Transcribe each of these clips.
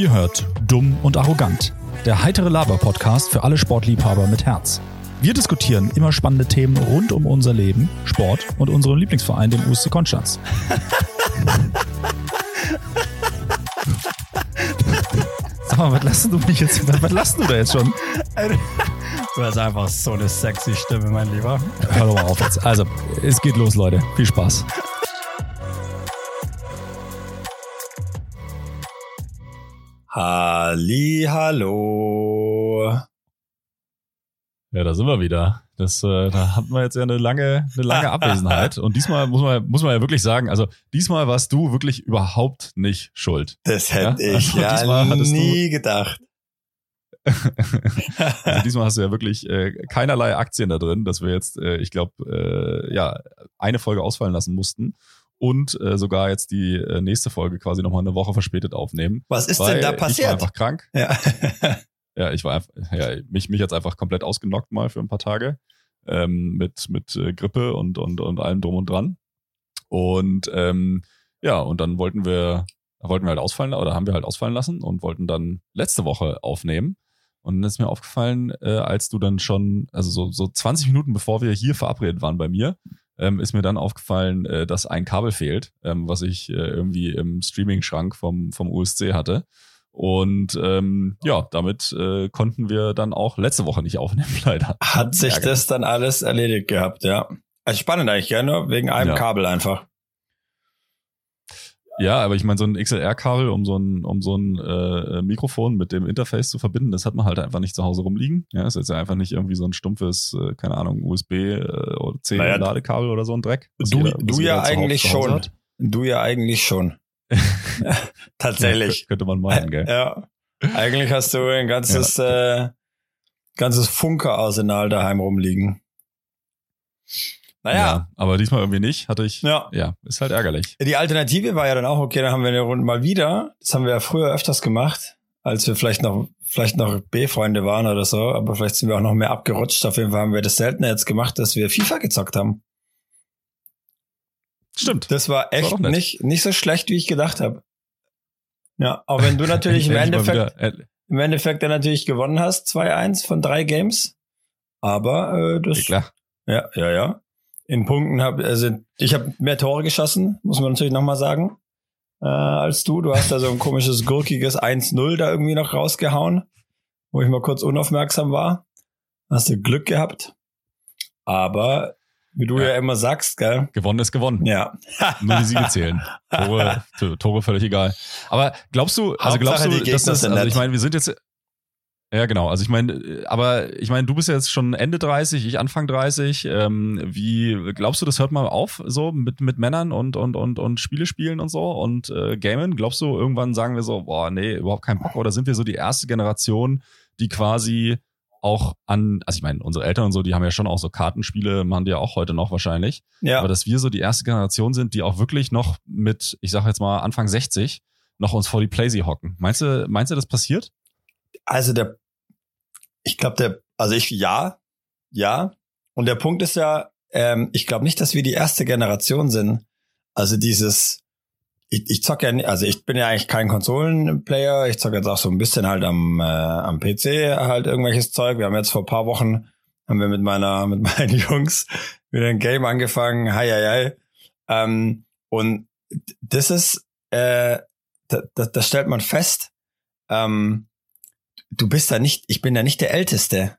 Ihr hört Dumm und Arrogant, der heitere Laber-Podcast für alle Sportliebhaber mit Herz. Wir diskutieren immer spannende Themen rund um unser Leben, Sport und unseren Lieblingsverein, den USC Konstanz. Sag mal, was lassen du mich jetzt? Was lassen du da jetzt schon? Du hast einfach so eine sexy Stimme, mein Lieber. Hör doch mal auf jetzt. Also, es geht los, Leute. Viel Spaß. Halli, hallo. Ja, da sind wir wieder. Das, äh, da hatten wir jetzt ja eine lange, eine lange Abwesenheit. Und diesmal muss man, muss man ja wirklich sagen, also diesmal warst du wirklich überhaupt nicht schuld. Das hätte ja? ich also, ja nie du, gedacht. also diesmal hast du ja wirklich äh, keinerlei Aktien da drin, dass wir jetzt, äh, ich glaube, äh, ja, eine Folge ausfallen lassen mussten und äh, sogar jetzt die äh, nächste Folge quasi nochmal eine Woche verspätet aufnehmen. Was ist denn da passiert? Ich war einfach krank. Ja, ja ich war einfach, ja, mich, mich jetzt einfach komplett ausgenockt mal für ein paar Tage ähm, mit, mit äh, Grippe und, und, und allem drum und dran. Und ähm, ja, und dann wollten wir, wollten wir halt ausfallen oder haben wir halt ausfallen lassen und wollten dann letzte Woche aufnehmen. Und dann ist mir aufgefallen, äh, als du dann schon, also so, so 20 Minuten bevor wir hier verabredet waren bei mir, ähm, ist mir dann aufgefallen, äh, dass ein Kabel fehlt, ähm, was ich äh, irgendwie im Streaming-Schrank vom, vom USC hatte. Und ähm, ja, damit äh, konnten wir dann auch letzte Woche nicht aufnehmen, leider. Hat sich das dann alles erledigt gehabt, ja. Also spannend eigentlich, ja, nur wegen einem ja. Kabel einfach. Ja, aber ich meine, so ein XLR-Kabel, um so ein, um so ein äh, äh, Mikrofon mit dem Interface zu verbinden, das hat man halt einfach nicht zu Hause rumliegen. Ja, ist jetzt ja einfach nicht irgendwie so ein stumpfes, äh, keine Ahnung, USB äh, oder C-Ladekabel naja, oder so ein Dreck. Du, jeder, du ja eigentlich schon. Hat. Du ja eigentlich schon. Tatsächlich. Ja, könnte man meinen, gell? Ja. Eigentlich hast du ein ganzes, ja. äh, ganzes Funkerarsenal daheim rumliegen. Naja. Ja, aber diesmal irgendwie nicht, hatte ich. Ja. Ja, ist halt ärgerlich. Die Alternative war ja dann auch, okay, dann haben wir eine Runde mal wieder. Das haben wir ja früher öfters gemacht, als wir vielleicht noch, vielleicht noch B-Freunde waren oder so, aber vielleicht sind wir auch noch mehr abgerutscht. Auf jeden Fall haben wir das seltener jetzt gemacht, dass wir FIFA gezockt haben. Stimmt. Das war echt das war nicht, nicht so schlecht, wie ich gedacht habe. Ja, auch wenn du natürlich im Endeffekt, äh, im Endeffekt dann natürlich gewonnen hast, 2-1 von drei Games. Aber äh, das. Ja, klar. Ja, ja, ja in Punkten habe, also ich habe mehr Tore geschossen, muss man natürlich nochmal sagen, äh, als du. Du hast da so ein komisches, gurkiges 1-0 da irgendwie noch rausgehauen, wo ich mal kurz unaufmerksam war. Hast du Glück gehabt. Aber wie du ja, ja immer sagst, gell? Gewonnen ist gewonnen. Ja. Nur die Siege zählen. Tore, Tore völlig egal. Aber glaubst du, also glaubst du, dass das, also ich meine, wir sind jetzt, ja, genau. Also ich meine, aber ich meine, du bist jetzt schon Ende 30, ich Anfang 30. Ähm, wie glaubst du, das hört mal auf so mit mit Männern und und und und Spiele spielen und so und äh, Gamen? Glaubst du, irgendwann sagen wir so, boah, nee, überhaupt keinen Bock? Oder sind wir so die erste Generation, die quasi auch an, also ich meine, unsere Eltern und so, die haben ja schon auch so Kartenspiele, machen die ja auch heute noch wahrscheinlich. Ja. Aber dass wir so die erste Generation sind, die auch wirklich noch mit, ich sag jetzt mal Anfang 60, noch uns vor die Playsee hocken. Meinst du, meinst du, das passiert? Also der, ich glaube, der, also ich, ja, ja. Und der Punkt ist ja, ähm, ich glaube nicht, dass wir die erste Generation sind. Also dieses, ich, ich zocke ja, also ich bin ja eigentlich kein Konsolenplayer. Ich zocke jetzt auch so ein bisschen halt am, äh, am PC halt irgendwelches Zeug. Wir haben jetzt vor paar Wochen, haben wir mit meiner, mit meinen Jungs wieder ein Game angefangen. Hi, hi, hi. Ähm, und das ist, äh, da, da, das stellt man fest, ähm, du bist da nicht, ich bin da nicht der Älteste.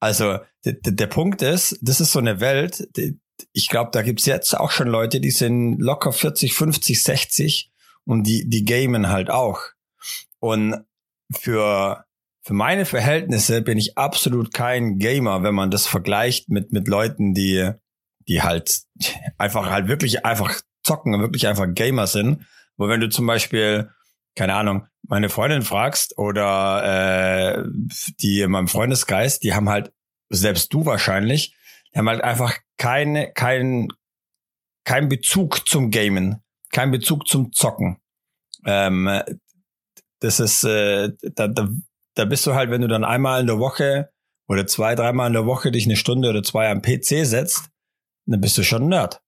Also der Punkt ist, das ist so eine Welt, die, ich glaube, da gibt's jetzt auch schon Leute, die sind locker 40, 50, 60 und die, die gamen halt auch. Und für, für meine Verhältnisse bin ich absolut kein Gamer, wenn man das vergleicht mit, mit Leuten, die, die halt einfach halt wirklich einfach zocken und wirklich einfach Gamer sind. Wo wenn du zum Beispiel keine Ahnung, meine Freundin fragst oder äh, die in meinem Freundesgeist, die haben halt, selbst du wahrscheinlich, die haben halt einfach keine, kein, kein Bezug zum Gamen, kein Bezug zum Zocken. Ähm, das ist, äh, da, da, da bist du halt, wenn du dann einmal in der Woche oder zwei, dreimal in der Woche dich eine Stunde oder zwei am PC setzt, dann bist du schon Nerd.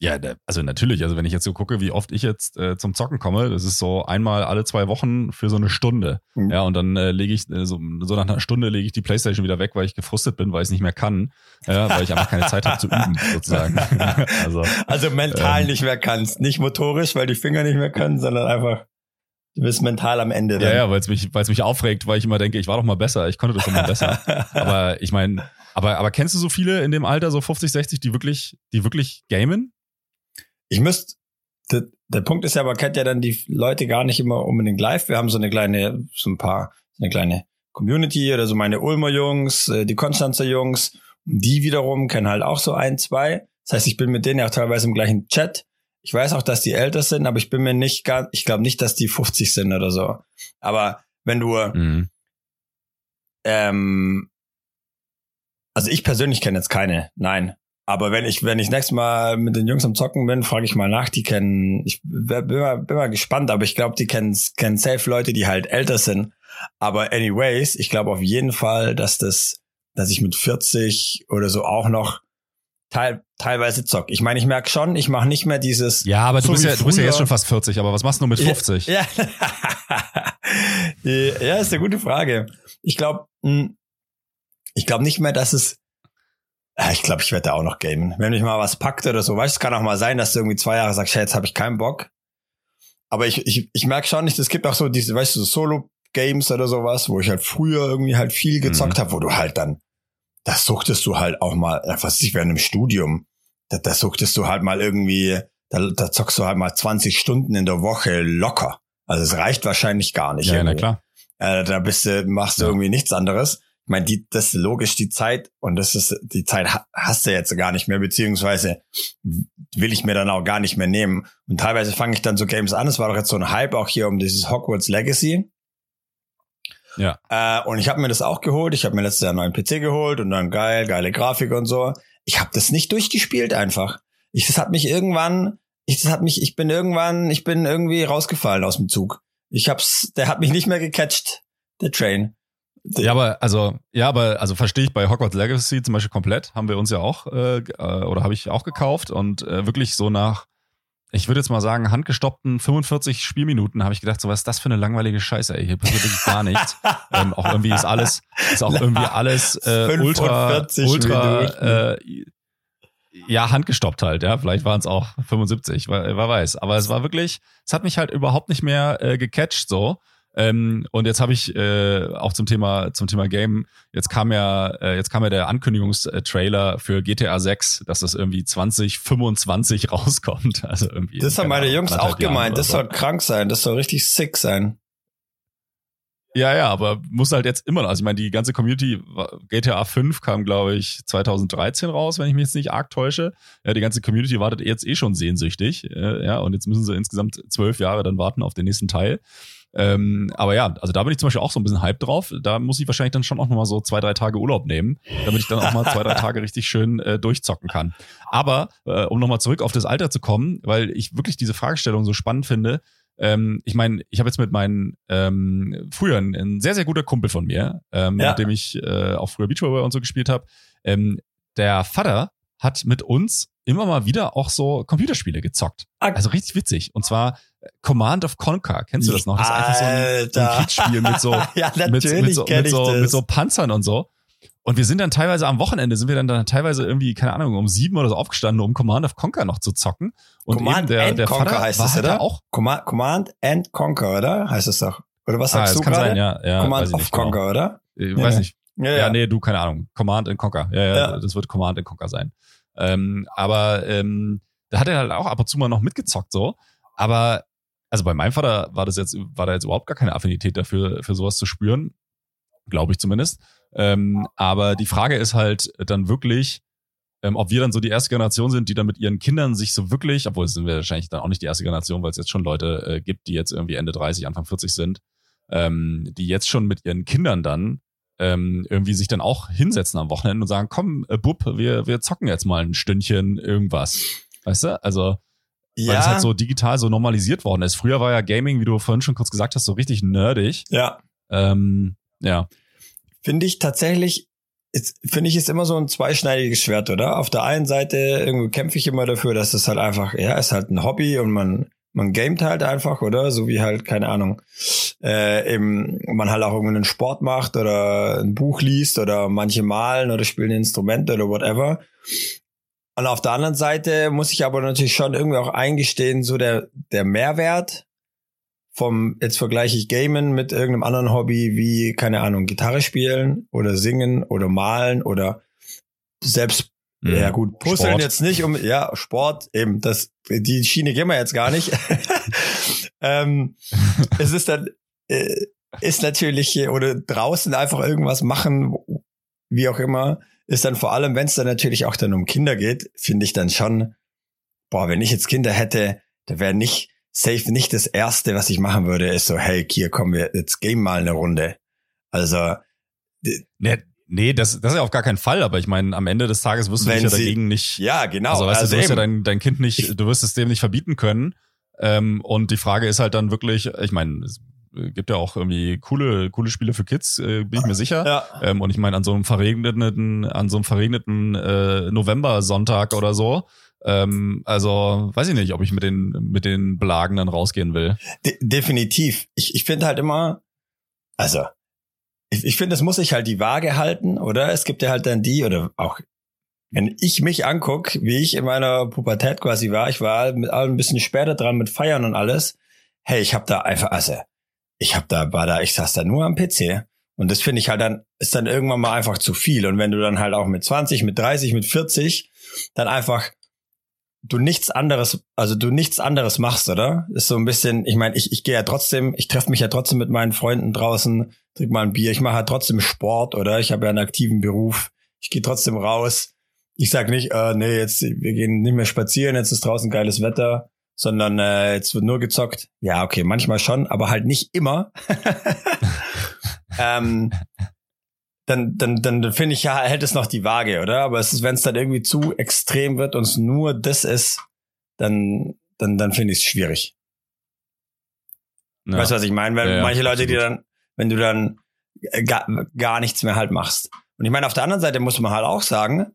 Ja, also natürlich. Also wenn ich jetzt so gucke, wie oft ich jetzt äh, zum Zocken komme, das ist so einmal alle zwei Wochen für so eine Stunde. Mhm. Ja, und dann äh, lege ich äh, so, so nach einer Stunde lege ich die Playstation wieder weg, weil ich gefrustet bin, weil ich es nicht mehr kann, ja, weil ich einfach keine Zeit habe zu üben sozusagen. also, also mental ähm, nicht mehr kannst, nicht motorisch, weil die Finger nicht mehr können, sondern einfach Du bist mental am Ende. Dann. Ja, ja, weil es mich, weil es mich aufregt, weil ich immer denke, ich war doch mal besser, ich konnte das doch mal besser. aber ich meine, aber, aber kennst du so viele in dem Alter, so 50, 60, die wirklich, die wirklich gamen? Ich müsste, der, der Punkt ist ja, man kennt ja dann die Leute gar nicht immer unbedingt live. Wir haben so eine kleine, so ein paar, eine kleine Community oder so meine Ulmer Jungs, äh, die Konstanzer Jungs. Die wiederum kennen halt auch so ein, zwei. Das heißt, ich bin mit denen ja auch teilweise im gleichen Chat. Ich weiß auch, dass die älter sind, aber ich bin mir nicht gar, ich glaube nicht, dass die 50 sind oder so. Aber wenn du, mhm. ähm, also ich persönlich kenne jetzt keine, nein. Aber wenn ich, wenn ich nächstes Mal mit den Jungs am Zocken bin, frage ich mal nach. Die kennen, ich bin mal, bin mal gespannt, aber ich glaube, die kennen, kennen safe Leute, die halt älter sind. Aber anyways, ich glaube auf jeden Fall, dass das, dass ich mit 40 oder so auch noch teil, teilweise zock. Ich meine, ich merke schon, ich mache nicht mehr dieses. Ja, aber du bist ja, du bist ja jetzt schon fast 40, aber was machst du mit 50? Ja, ja. ist eine gute Frage. Ich glaube, hm, ich glaube nicht mehr, dass es ich glaube, ich werde da auch noch gamen. Wenn mich mal was packt oder so, weißt du, es kann auch mal sein, dass du irgendwie zwei Jahre sagst, hey, jetzt habe ich keinen Bock. Aber ich, ich, ich merke schon nicht, es gibt auch so diese, weißt du, so Solo-Games oder sowas, wo ich halt früher irgendwie halt viel gezockt mhm. habe, wo du halt dann, das suchtest du halt auch mal, was ich während dem Studium, da, da suchtest du halt mal irgendwie, da, da zockst du halt mal 20 Stunden in der Woche locker. Also es reicht wahrscheinlich gar nicht. Ja, irgendwie. na klar. Äh, da bist du, machst du ja. irgendwie nichts anderes ich meine, die, das ist logisch die Zeit und das ist, die Zeit hast du jetzt gar nicht mehr, beziehungsweise will ich mir dann auch gar nicht mehr nehmen. Und teilweise fange ich dann so Games an. Es war doch jetzt so ein Hype auch hier um dieses Hogwarts Legacy. Ja. Äh, und ich habe mir das auch geholt. Ich habe mir letztes Jahr einen neuen PC geholt und dann geil, geile Grafik und so. Ich habe das nicht durchgespielt einfach. Ich, das hat mich irgendwann, ich, das hat mich, ich bin irgendwann, ich bin irgendwie rausgefallen aus dem Zug. Ich hab's, der hat mich nicht mehr gecatcht, der Train. Ja, aber also ja, aber also verstehe ich bei Hogwarts Legacy zum Beispiel komplett. Haben wir uns ja auch äh, äh oder habe ich auch gekauft und äh, wirklich so nach, ich würde jetzt mal sagen handgestoppten 45 Spielminuten habe ich gedacht, so was ist das für eine langweilige Scheiße. Ey, hier passiert wirklich gar nichts. ähm, auch irgendwie ist alles, ist auch irgendwie alles äh, ultra, ultra. Äh, ja, handgestoppt halt, ja. Vielleicht waren es auch 75, wer, wer weiß. Aber es war wirklich, es hat mich halt überhaupt nicht mehr äh, gecatcht so. Ähm, und jetzt habe ich äh, auch zum Thema zum Thema Game. Jetzt kam ja äh, jetzt kam ja der Ankündigungstrailer für GTA 6, dass das irgendwie 2025 rauskommt. Also irgendwie. Das haben meine Jungs auch gemeint. Das so. soll krank sein. Das soll richtig sick sein. Ja, ja, aber muss halt jetzt immer noch. Also ich meine, die ganze Community, GTA 5 kam, glaube ich, 2013 raus, wenn ich mich jetzt nicht arg täusche. Ja, die ganze Community wartet jetzt eh schon sehnsüchtig. Äh, ja, und jetzt müssen sie insgesamt zwölf Jahre dann warten auf den nächsten Teil. Ähm, aber ja, also da bin ich zum Beispiel auch so ein bisschen Hype drauf. Da muss ich wahrscheinlich dann schon auch nochmal so zwei, drei Tage Urlaub nehmen, damit ich dann auch mal zwei, drei Tage richtig schön äh, durchzocken kann. Aber äh, um nochmal zurück auf das Alter zu kommen, weil ich wirklich diese Fragestellung so spannend finde, ähm, ich meine, ich habe jetzt mit meinen ähm, früher ein, ein, sehr, sehr guter Kumpel von mir, ähm, ja. mit dem ich äh, auch früher Beachvolleyball und so gespielt habe. Ähm, der Vater hat mit uns immer mal wieder auch so Computerspiele gezockt. Ah. Also richtig witzig. Und zwar Command of Conquer. Kennst du das noch? Das ist einfach so ein, so ein Kriegsspiel mit so, ja, mit, mit, so, mit, so, mit so Panzern und so. Und wir sind dann teilweise am Wochenende, sind wir dann, dann teilweise irgendwie, keine Ahnung, um sieben oder so aufgestanden, um Command of Conquer noch zu zocken. Und Command der, and der Conquer Vater heißt es, halt oder? Auch Command, Command and Conquer, oder? Heißt es doch. Oder was sagst ah, du gerade? Ja, ja, Command of genau. Conquer, oder? Ich ja. weiß nicht. Ja, ja, ja, nee, du, keine Ahnung. Command and Conquer. Ja, ja, ja, das wird Command and Conquer sein. Ähm, aber ähm, da hat er halt auch ab und zu mal noch mitgezockt so. Aber also bei meinem Vater war das jetzt, war da jetzt überhaupt gar keine Affinität dafür, für sowas zu spüren. Glaube ich zumindest. Ähm, aber die Frage ist halt dann wirklich, ähm, ob wir dann so die erste Generation sind, die dann mit ihren Kindern sich so wirklich, obwohl es sind wir wahrscheinlich dann auch nicht die erste Generation, weil es jetzt schon Leute äh, gibt, die jetzt irgendwie Ende 30, Anfang 40 sind, ähm, die jetzt schon mit ihren Kindern dann ähm, irgendwie sich dann auch hinsetzen am Wochenende und sagen, komm, äh, Bub, wir, wir zocken jetzt mal ein Stündchen irgendwas. Weißt du? Also, ja. weil es halt so digital so normalisiert worden ist. Früher war ja Gaming, wie du vorhin schon kurz gesagt hast, so richtig nerdig. Ja. Ähm, ja. Finde ich tatsächlich finde ich, ist immer so ein zweischneidiges Schwert, oder? Auf der einen Seite irgendwie kämpfe ich immer dafür, dass es halt einfach, ja, ist halt ein Hobby und man man gamet halt einfach, oder? So wie halt, keine Ahnung, äh, eben man halt auch irgendwie einen Sport macht oder ein Buch liest oder manche malen oder spielen Instrumente oder whatever. Und auf der anderen Seite muss ich aber natürlich schon irgendwie auch eingestehen, so der, der Mehrwert vom, jetzt vergleiche ich Gamen mit irgendeinem anderen Hobby wie, keine Ahnung, Gitarre spielen oder singen oder malen oder selbst Mhm. Ja gut, Puzzeln Sport. jetzt nicht um, ja, Sport, eben, das, die Schiene gehen wir jetzt gar nicht. ähm, es ist dann, äh, ist natürlich, oder draußen einfach irgendwas machen, wie auch immer, ist dann vor allem, wenn es dann natürlich auch dann um Kinder geht, finde ich dann schon, boah, wenn ich jetzt Kinder hätte, da wäre nicht, safe nicht das erste, was ich machen würde, ist so, hey, hier kommen wir, jetzt game mal eine Runde. Also, ne, Nee, das, das ist ja auf gar keinen Fall, aber ich meine, am Ende des Tages wirst du dich ja dagegen nicht. Ja, genau. Also weißt also du, du wirst ja dein, dein Kind nicht, du wirst es dem nicht verbieten können. Ähm, und die Frage ist halt dann wirklich, ich meine, gibt ja auch irgendwie coole, coole Spiele für Kids, äh, bin ich mir sicher. Ja. Ähm, und ich meine, an so einem verregneten, an so einem verregneten äh, November-Sonntag oder so, ähm, also weiß ich nicht, ob ich mit den, mit den Belagen dann rausgehen will. De definitiv. Ich, ich finde halt immer, also ich, ich finde, es muss sich halt die Waage halten, oder? Es gibt ja halt dann die, oder auch, wenn ich mich anguck, wie ich in meiner Pubertät quasi war, ich war mit allem ein bisschen später dran mit Feiern und alles. Hey, ich habe da einfach, also, ich habe da, war da, ich saß da nur am PC. Und das finde ich halt dann, ist dann irgendwann mal einfach zu viel. Und wenn du dann halt auch mit 20, mit 30, mit 40 dann einfach du nichts anderes, also du nichts anderes machst, oder? Ist so ein bisschen, ich meine, ich, ich gehe ja trotzdem, ich treffe mich ja trotzdem mit meinen Freunden draußen, trink mal ein Bier, ich mache halt trotzdem Sport, oder? Ich habe ja einen aktiven Beruf, ich gehe trotzdem raus. Ich sag nicht, äh, nee, jetzt wir gehen nicht mehr spazieren, jetzt ist draußen geiles Wetter, sondern äh, jetzt wird nur gezockt. Ja, okay, manchmal schon, aber halt nicht immer. ähm, dann, dann, dann finde ich ja, hält es noch die Waage, oder? Aber es ist, wenn es dann irgendwie zu extrem wird und es nur das ist, dann, dann, dann finde ich es schwierig. Ja. Weißt du, was ich meine? Weil ja, manche Leute, absolut. die dann, wenn du dann gar, gar nichts mehr halt machst. Und ich meine, auf der anderen Seite muss man halt auch sagen,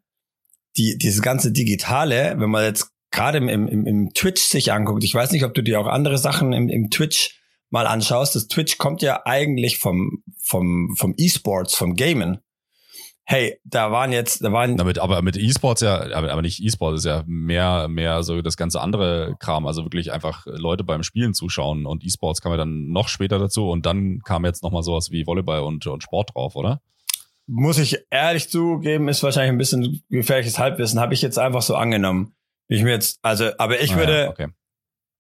die, dieses ganze Digitale, wenn man jetzt gerade im, im, im Twitch sich anguckt, ich weiß nicht, ob du dir auch andere Sachen im, im Twitch mal anschaust, das Twitch kommt ja eigentlich vom, vom, vom E-Sports, vom Gamen. Hey, da waren jetzt, da waren. Damit, aber mit E-Sports ja, aber, aber nicht E-Sports ist ja mehr, mehr so das ganze andere Kram, also wirklich einfach Leute beim Spielen zuschauen und E-Sports kam ja dann noch später dazu und dann kam jetzt nochmal sowas wie Volleyball und, und Sport drauf, oder? Muss ich ehrlich zugeben, ist wahrscheinlich ein bisschen gefährliches Halbwissen, habe ich jetzt einfach so angenommen. Ich mir jetzt, also, aber ich ah, würde, ja, okay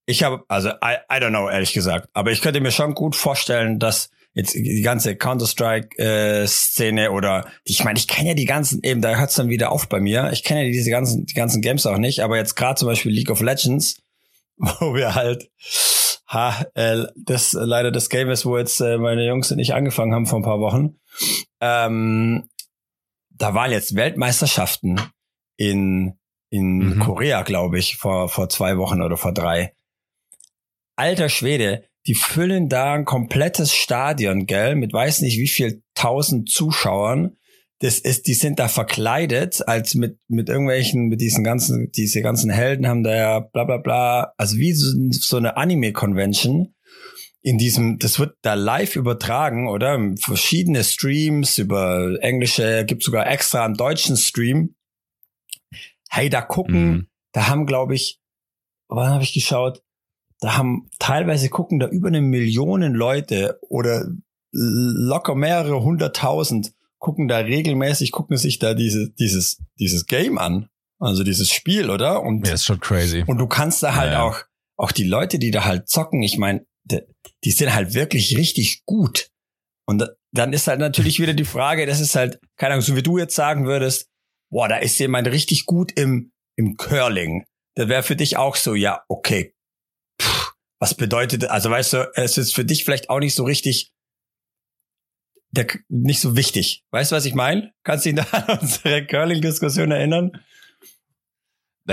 ich habe, also I, I don't know, ehrlich gesagt, aber ich könnte mir schon gut vorstellen, dass jetzt die ganze Counter-Strike-Szene äh, oder ich meine, ich kenne ja die ganzen, eben, da hört es dann wieder auf bei mir. Ich kenne ja diese ganzen, die ganzen Games auch nicht, aber jetzt gerade zum Beispiel League of Legends, wo wir halt, ha, äh, das leider das Game ist, wo jetzt äh, meine Jungs und ich angefangen haben vor ein paar Wochen. Ähm, da waren jetzt Weltmeisterschaften in in mhm. Korea, glaube ich, vor vor zwei Wochen oder vor drei alter Schwede, die füllen da ein komplettes Stadion, gell, mit weiß nicht wie viel tausend Zuschauern. Das ist, die sind da verkleidet, als mit, mit irgendwelchen, mit diesen ganzen, diese ganzen Helden haben da ja bla bla bla, also wie so, so eine Anime-Convention. In diesem, das wird da live übertragen, oder? Verschiedene Streams über englische, gibt sogar extra einen deutschen Stream. Hey, da gucken, mhm. da haben, glaube ich, wann habe ich geschaut? da haben teilweise gucken da über eine Million Leute oder locker mehrere hunderttausend gucken da regelmäßig, gucken sich da diese, dieses, dieses Game an. Also dieses Spiel, oder? Und, ja, ist schon crazy. Und du kannst da halt ja. auch, auch die Leute, die da halt zocken, ich meine, die, die sind halt wirklich richtig gut. Und dann ist halt natürlich wieder die Frage, das ist halt, keine Ahnung, so wie du jetzt sagen würdest, boah, da ist jemand richtig gut im, im Curling. Das wäre für dich auch so, ja, okay, was bedeutet, also weißt du, es ist für dich vielleicht auch nicht so richtig, der, nicht so wichtig. Weißt du, was ich meine? Kannst du dich an unsere Curling-Diskussion erinnern?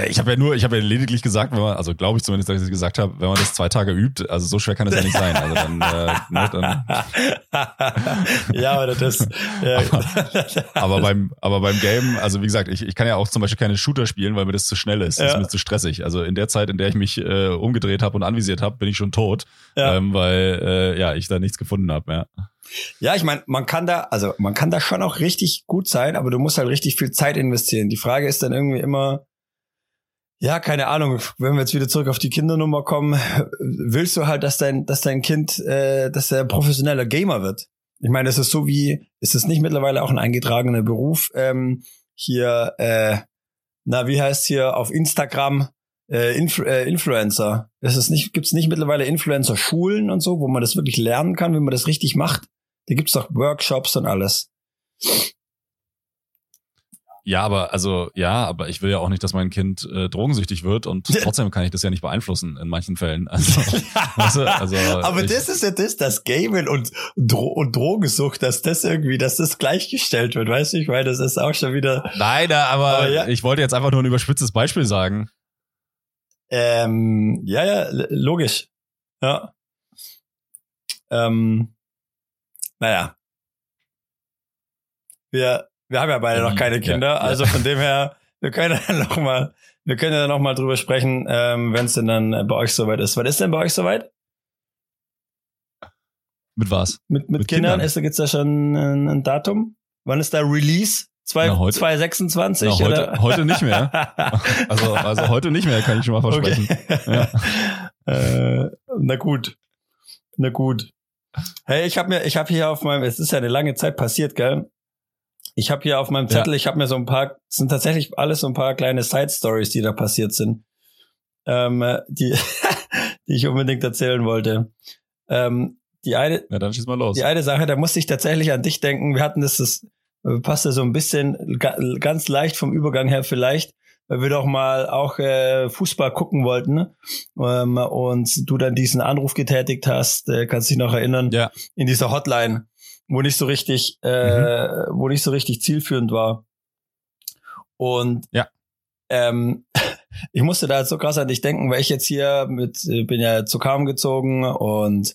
Ich habe ja nur, ich habe ja lediglich gesagt, wenn man, also glaube ich zumindest, dass ich gesagt habe, wenn man das zwei Tage übt, also so schwer kann es ja nicht sein. Also dann, äh, ne, dann ja, aber das. Ja. Aber, aber, beim, aber beim Game, also wie gesagt, ich, ich kann ja auch zum Beispiel keine Shooter spielen, weil mir das zu schnell ist. Das ja. ist mir zu stressig. Also in der Zeit, in der ich mich äh, umgedreht habe und anvisiert habe, bin ich schon tot, ja. ähm, weil äh, ja ich da nichts gefunden habe. Ja. Ja, ich meine, man kann da, also man kann da schon auch richtig gut sein, aber du musst halt richtig viel Zeit investieren. Die Frage ist dann irgendwie immer, ja, keine Ahnung, wenn wir jetzt wieder zurück auf die Kindernummer kommen, willst du halt, dass dein, dass dein Kind, äh, dass der professioneller Gamer wird? Ich meine, das ist so wie, ist es nicht mittlerweile auch ein eingetragener Beruf? Ähm, hier, äh, na, wie heißt hier auf Instagram äh, Inf äh, Influencer? Ist es nicht, gibt's nicht mittlerweile Influencer-Schulen und so, wo man das wirklich lernen kann, wie man das richtig macht? Da gibt's doch Workshops und alles. Ja, aber also ja, aber ich will ja auch nicht, dass mein Kind äh, drogensüchtig wird und trotzdem kann ich das ja nicht beeinflussen in manchen Fällen. Also, weißt du, also aber ich, das ist ja das, das Gamen und, Dro und Drogensucht, dass das irgendwie, dass das gleichgestellt wird, weißt du? Ich meine, das ist auch schon wieder. Nein, aber, aber ja. ich wollte jetzt einfach nur ein überspitztes Beispiel sagen. Ähm, ja, ja, logisch. Ja. Ähm, naja. Wir wir haben ja beide noch keine Kinder, ja, also von dem her, wir können ja noch mal, wir können ja noch mal drüber sprechen, ähm, wenn es denn dann bei euch soweit ist. Was ist denn bei euch soweit? Mit was? Mit, mit, mit Kindern? Kindern? Ist, gibt's da schon ein, ein, Datum? Wann ist da Release? Zwei, Na, heute, 2026? Na, heute, oder? heute nicht mehr. also, also heute nicht mehr, kann ich schon mal versprechen. Okay. Ja. äh, na gut. Na gut. Hey, ich habe mir, ich habe hier auf meinem, es ist ja eine lange Zeit passiert, gell? Ich habe hier auf meinem Zettel, ja. ich habe mir so ein paar, sind tatsächlich alles so ein paar kleine Side Stories, die da passiert sind, ähm, die, die ich unbedingt erzählen wollte. Ähm, die eine, ja, dann schieß mal los. Die eine Sache, da musste ich tatsächlich an dich denken. Wir hatten das, das passte so ein bisschen ganz leicht vom Übergang her vielleicht, weil wir doch mal auch äh, Fußball gucken wollten ähm, und du dann diesen Anruf getätigt hast, äh, kannst dich noch erinnern, ja. in dieser Hotline wo nicht so richtig, äh, mhm. wo nicht so richtig zielführend war. Und ja. ähm, ich musste da so krass an dich denken, weil ich jetzt hier mit, äh, bin ja zu Kam gezogen und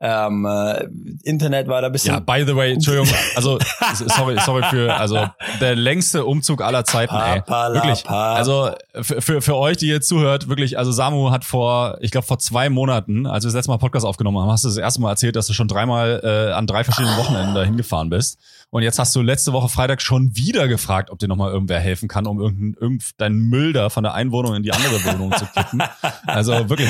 ähm, äh, Internet war da ein bisschen. Ja, by the way, Entschuldigung, also sorry, sorry für, also der längste Umzug aller Zeiten, ey. Wirklich. Also für, für, für euch, die jetzt zuhört, wirklich, also Samu hat vor, ich glaube vor zwei Monaten, als wir das letzte Mal Podcast aufgenommen haben, hast du das erste Mal erzählt, dass du schon dreimal äh, an drei verschiedenen Wochenenden dahin gefahren bist. Und jetzt hast du letzte Woche Freitag schon wieder gefragt, ob dir nochmal irgendwer helfen kann, um irgendeinen irgendein, deinen Müll da von der einen Wohnung in die andere Wohnung zu kippen. Also wirklich,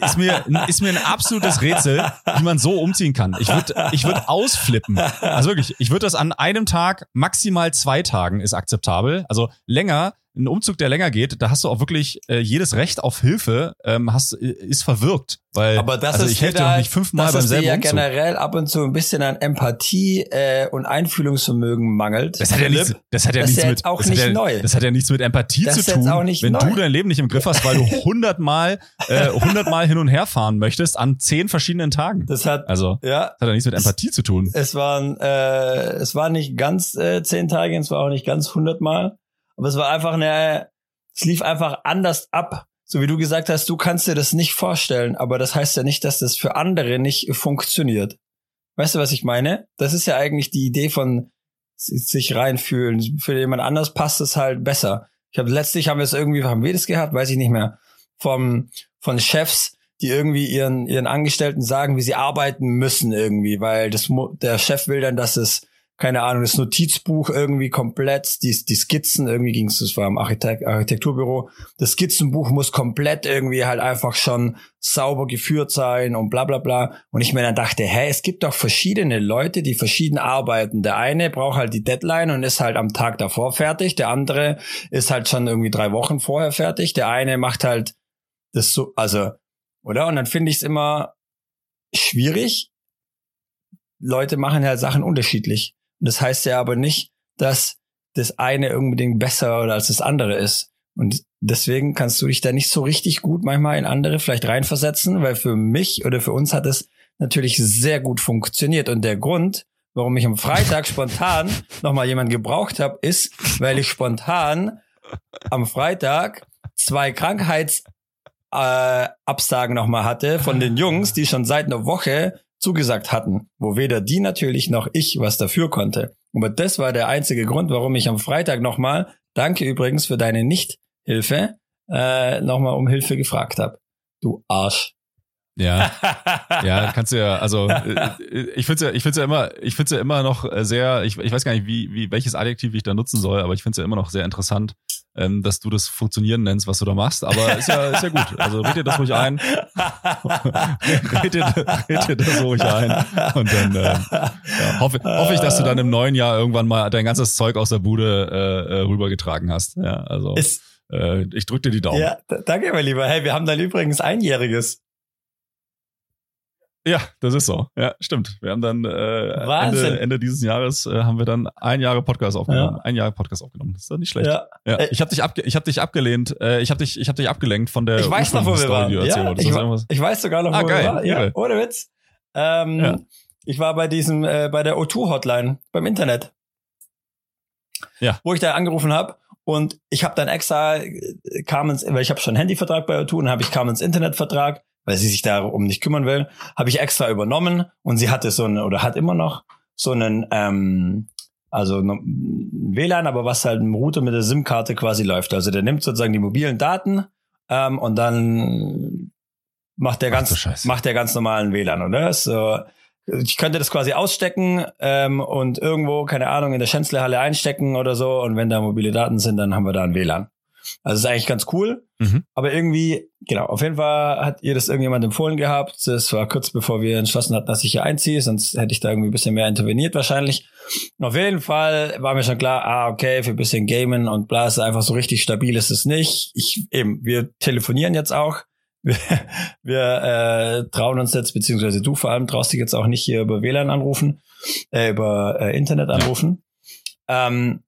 ist mir, ist mir ein absolutes Rätsel, wie man so umziehen kann. Ich würde ich würd ausflippen. Also wirklich, ich würde das an einem Tag, maximal zwei Tagen ist akzeptabel. Also länger ein Umzug, der länger geht, da hast du auch wirklich äh, jedes Recht auf Hilfe, ähm, hast, ist verwirkt. Weil, Aber das also ist ich helfe dir nicht fünfmal beim selben ja Umzug. generell ab und zu ein bisschen an Empathie äh, und Einfühlungsvermögen mangelt. Das hat ja nichts, das hat ja das nichts mit, auch nicht ja, neu. Das hat ja nichts mit Empathie das zu tun, wenn neu. du dein Leben nicht im Griff hast, weil du hundertmal, äh, hundertmal hin und her fahren möchtest an zehn verschiedenen Tagen. Das hat, also, ja, das hat ja nichts mit Empathie es, zu tun. Es waren, äh, es war nicht ganz äh, zehn Tage, es war auch nicht ganz hundertmal, aber es war einfach eine es lief einfach anders ab. So wie du gesagt hast, du kannst dir das nicht vorstellen, aber das heißt ja nicht, dass das für andere nicht funktioniert. Weißt du, was ich meine? Das ist ja eigentlich die Idee von sich reinfühlen. Für jemand anders passt es halt besser. Ich habe letztlich haben wir es irgendwie, haben wir das gehabt, weiß ich nicht mehr, vom von Chefs, die irgendwie ihren ihren Angestellten sagen, wie sie arbeiten müssen irgendwie, weil das der Chef will dann, dass es keine Ahnung, das Notizbuch irgendwie komplett, die, die Skizzen, irgendwie ging es, das war im Architekt, Architekturbüro, das Skizzenbuch muss komplett irgendwie halt einfach schon sauber geführt sein und bla bla bla. Und ich mir dann dachte, hä, es gibt doch verschiedene Leute, die verschieden arbeiten. Der eine braucht halt die Deadline und ist halt am Tag davor fertig, der andere ist halt schon irgendwie drei Wochen vorher fertig, der eine macht halt das so, also, oder? Und dann finde ich es immer schwierig. Leute machen halt Sachen unterschiedlich. Das heißt ja aber nicht, dass das eine unbedingt besser oder als das andere ist. Und deswegen kannst du dich da nicht so richtig gut manchmal in andere vielleicht reinversetzen, weil für mich oder für uns hat es natürlich sehr gut funktioniert. Und der Grund, warum ich am Freitag spontan nochmal jemand gebraucht habe, ist, weil ich spontan am Freitag zwei Krankheitsabsagen äh, nochmal hatte von den Jungs, die schon seit einer Woche zugesagt hatten, wo weder die natürlich noch ich was dafür konnte. Aber das war der einzige Grund, warum ich am Freitag nochmal, danke übrigens für deine Nichthilfe, äh, nochmal um Hilfe gefragt habe. Du Arsch. Ja, ja, kannst du ja, also äh, ich finde ja, ich finde ja immer, ich finde ja immer noch sehr, ich, ich weiß gar nicht, wie, wie welches Adjektiv ich da nutzen soll, aber ich finde es ja immer noch sehr interessant, ähm, dass du das Funktionieren nennst, was du da machst. Aber ist ja, ist ja gut. Also red dir das ruhig ein. red, dir, red dir das ruhig ein. Und dann äh, ja, hoffe, hoffe ich, dass du dann im neuen Jahr irgendwann mal dein ganzes Zeug aus der Bude äh, äh rübergetragen hast. Ja, also. Ist, äh, ich drücke dir die Daumen. Ja, danke, mein Lieber. Hey, wir haben dann übrigens einjähriges. Ja, das ist so. Ja, stimmt. Wir haben dann äh, Ende, Ende dieses Jahres äh, haben wir dann ein Jahre Podcast aufgenommen. Ja. Ein Jahr Podcast aufgenommen. Das ist doch nicht schlecht. Ja. ja. Äh, ich habe dich abge ich habe dich abgelehnt. Äh, ich habe dich ich habe dich abgelenkt von der Ich weiß noch, wo wir waren. Ja, ich, ich, weiß sogar noch, ah, wo geil. wir waren. Ja, ohne Witz. Ähm, ja. Ich war bei diesem äh, bei der O2 Hotline beim Internet. Ja. Wo ich da angerufen habe und ich habe dann extra äh, kam ins, weil ich habe schon einen Handyvertrag bei O2 und habe ich kam ins Internetvertrag weil sie sich darum nicht kümmern will, habe ich extra übernommen und sie hatte so einen, oder hat immer noch so einen, ähm, also WLAN, aber was halt im Router mit der SIM-Karte quasi läuft. Also der nimmt sozusagen die mobilen Daten ähm, und dann macht der ganz, Ach, macht der ganz normalen WLAN, oder? So, ich könnte das quasi ausstecken ähm, und irgendwo, keine Ahnung, in der Schänzlehalle einstecken oder so. Und wenn da mobile Daten sind, dann haben wir da ein WLAN. Also ist eigentlich ganz cool. Mhm. Aber irgendwie, genau, auf jeden Fall hat ihr das irgendjemand empfohlen gehabt. Das war kurz bevor wir entschlossen hatten, dass ich hier einziehe, sonst hätte ich da irgendwie ein bisschen mehr interveniert wahrscheinlich. Und auf jeden Fall war mir schon klar, ah, okay, für ein bisschen Gamen und bla, ist einfach so richtig stabil ist es nicht. Ich eben, wir telefonieren jetzt auch. Wir, wir äh, trauen uns jetzt, beziehungsweise du vor allem traust dich jetzt auch nicht hier über WLAN anrufen, äh, über äh, Internet anrufen. Ja. Ähm,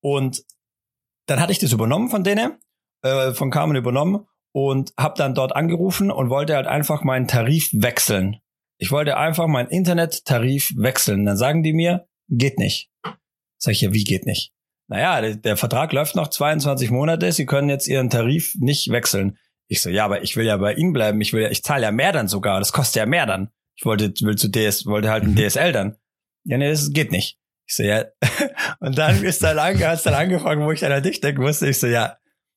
und dann hatte ich das übernommen von denen, äh, von Carmen übernommen und habe dann dort angerufen und wollte halt einfach meinen Tarif wechseln. Ich wollte einfach meinen Internettarif wechseln. Dann sagen die mir, geht nicht. Sag ich ja, wie geht nicht? Naja, der, der Vertrag läuft noch 22 Monate, Sie können jetzt Ihren Tarif nicht wechseln. Ich so, ja, aber ich will ja bei Ihnen bleiben. Ich will ja, ich zahle ja mehr dann sogar. Das kostet ja mehr dann. Ich wollte, will zu DS, wollte halt ein mhm. DSL dann. Ja, nee, das geht nicht. Ich so, ja. Und dann ist dann, ange, hat's dann angefangen, wo ich an dich denken musste. Ich so, ja,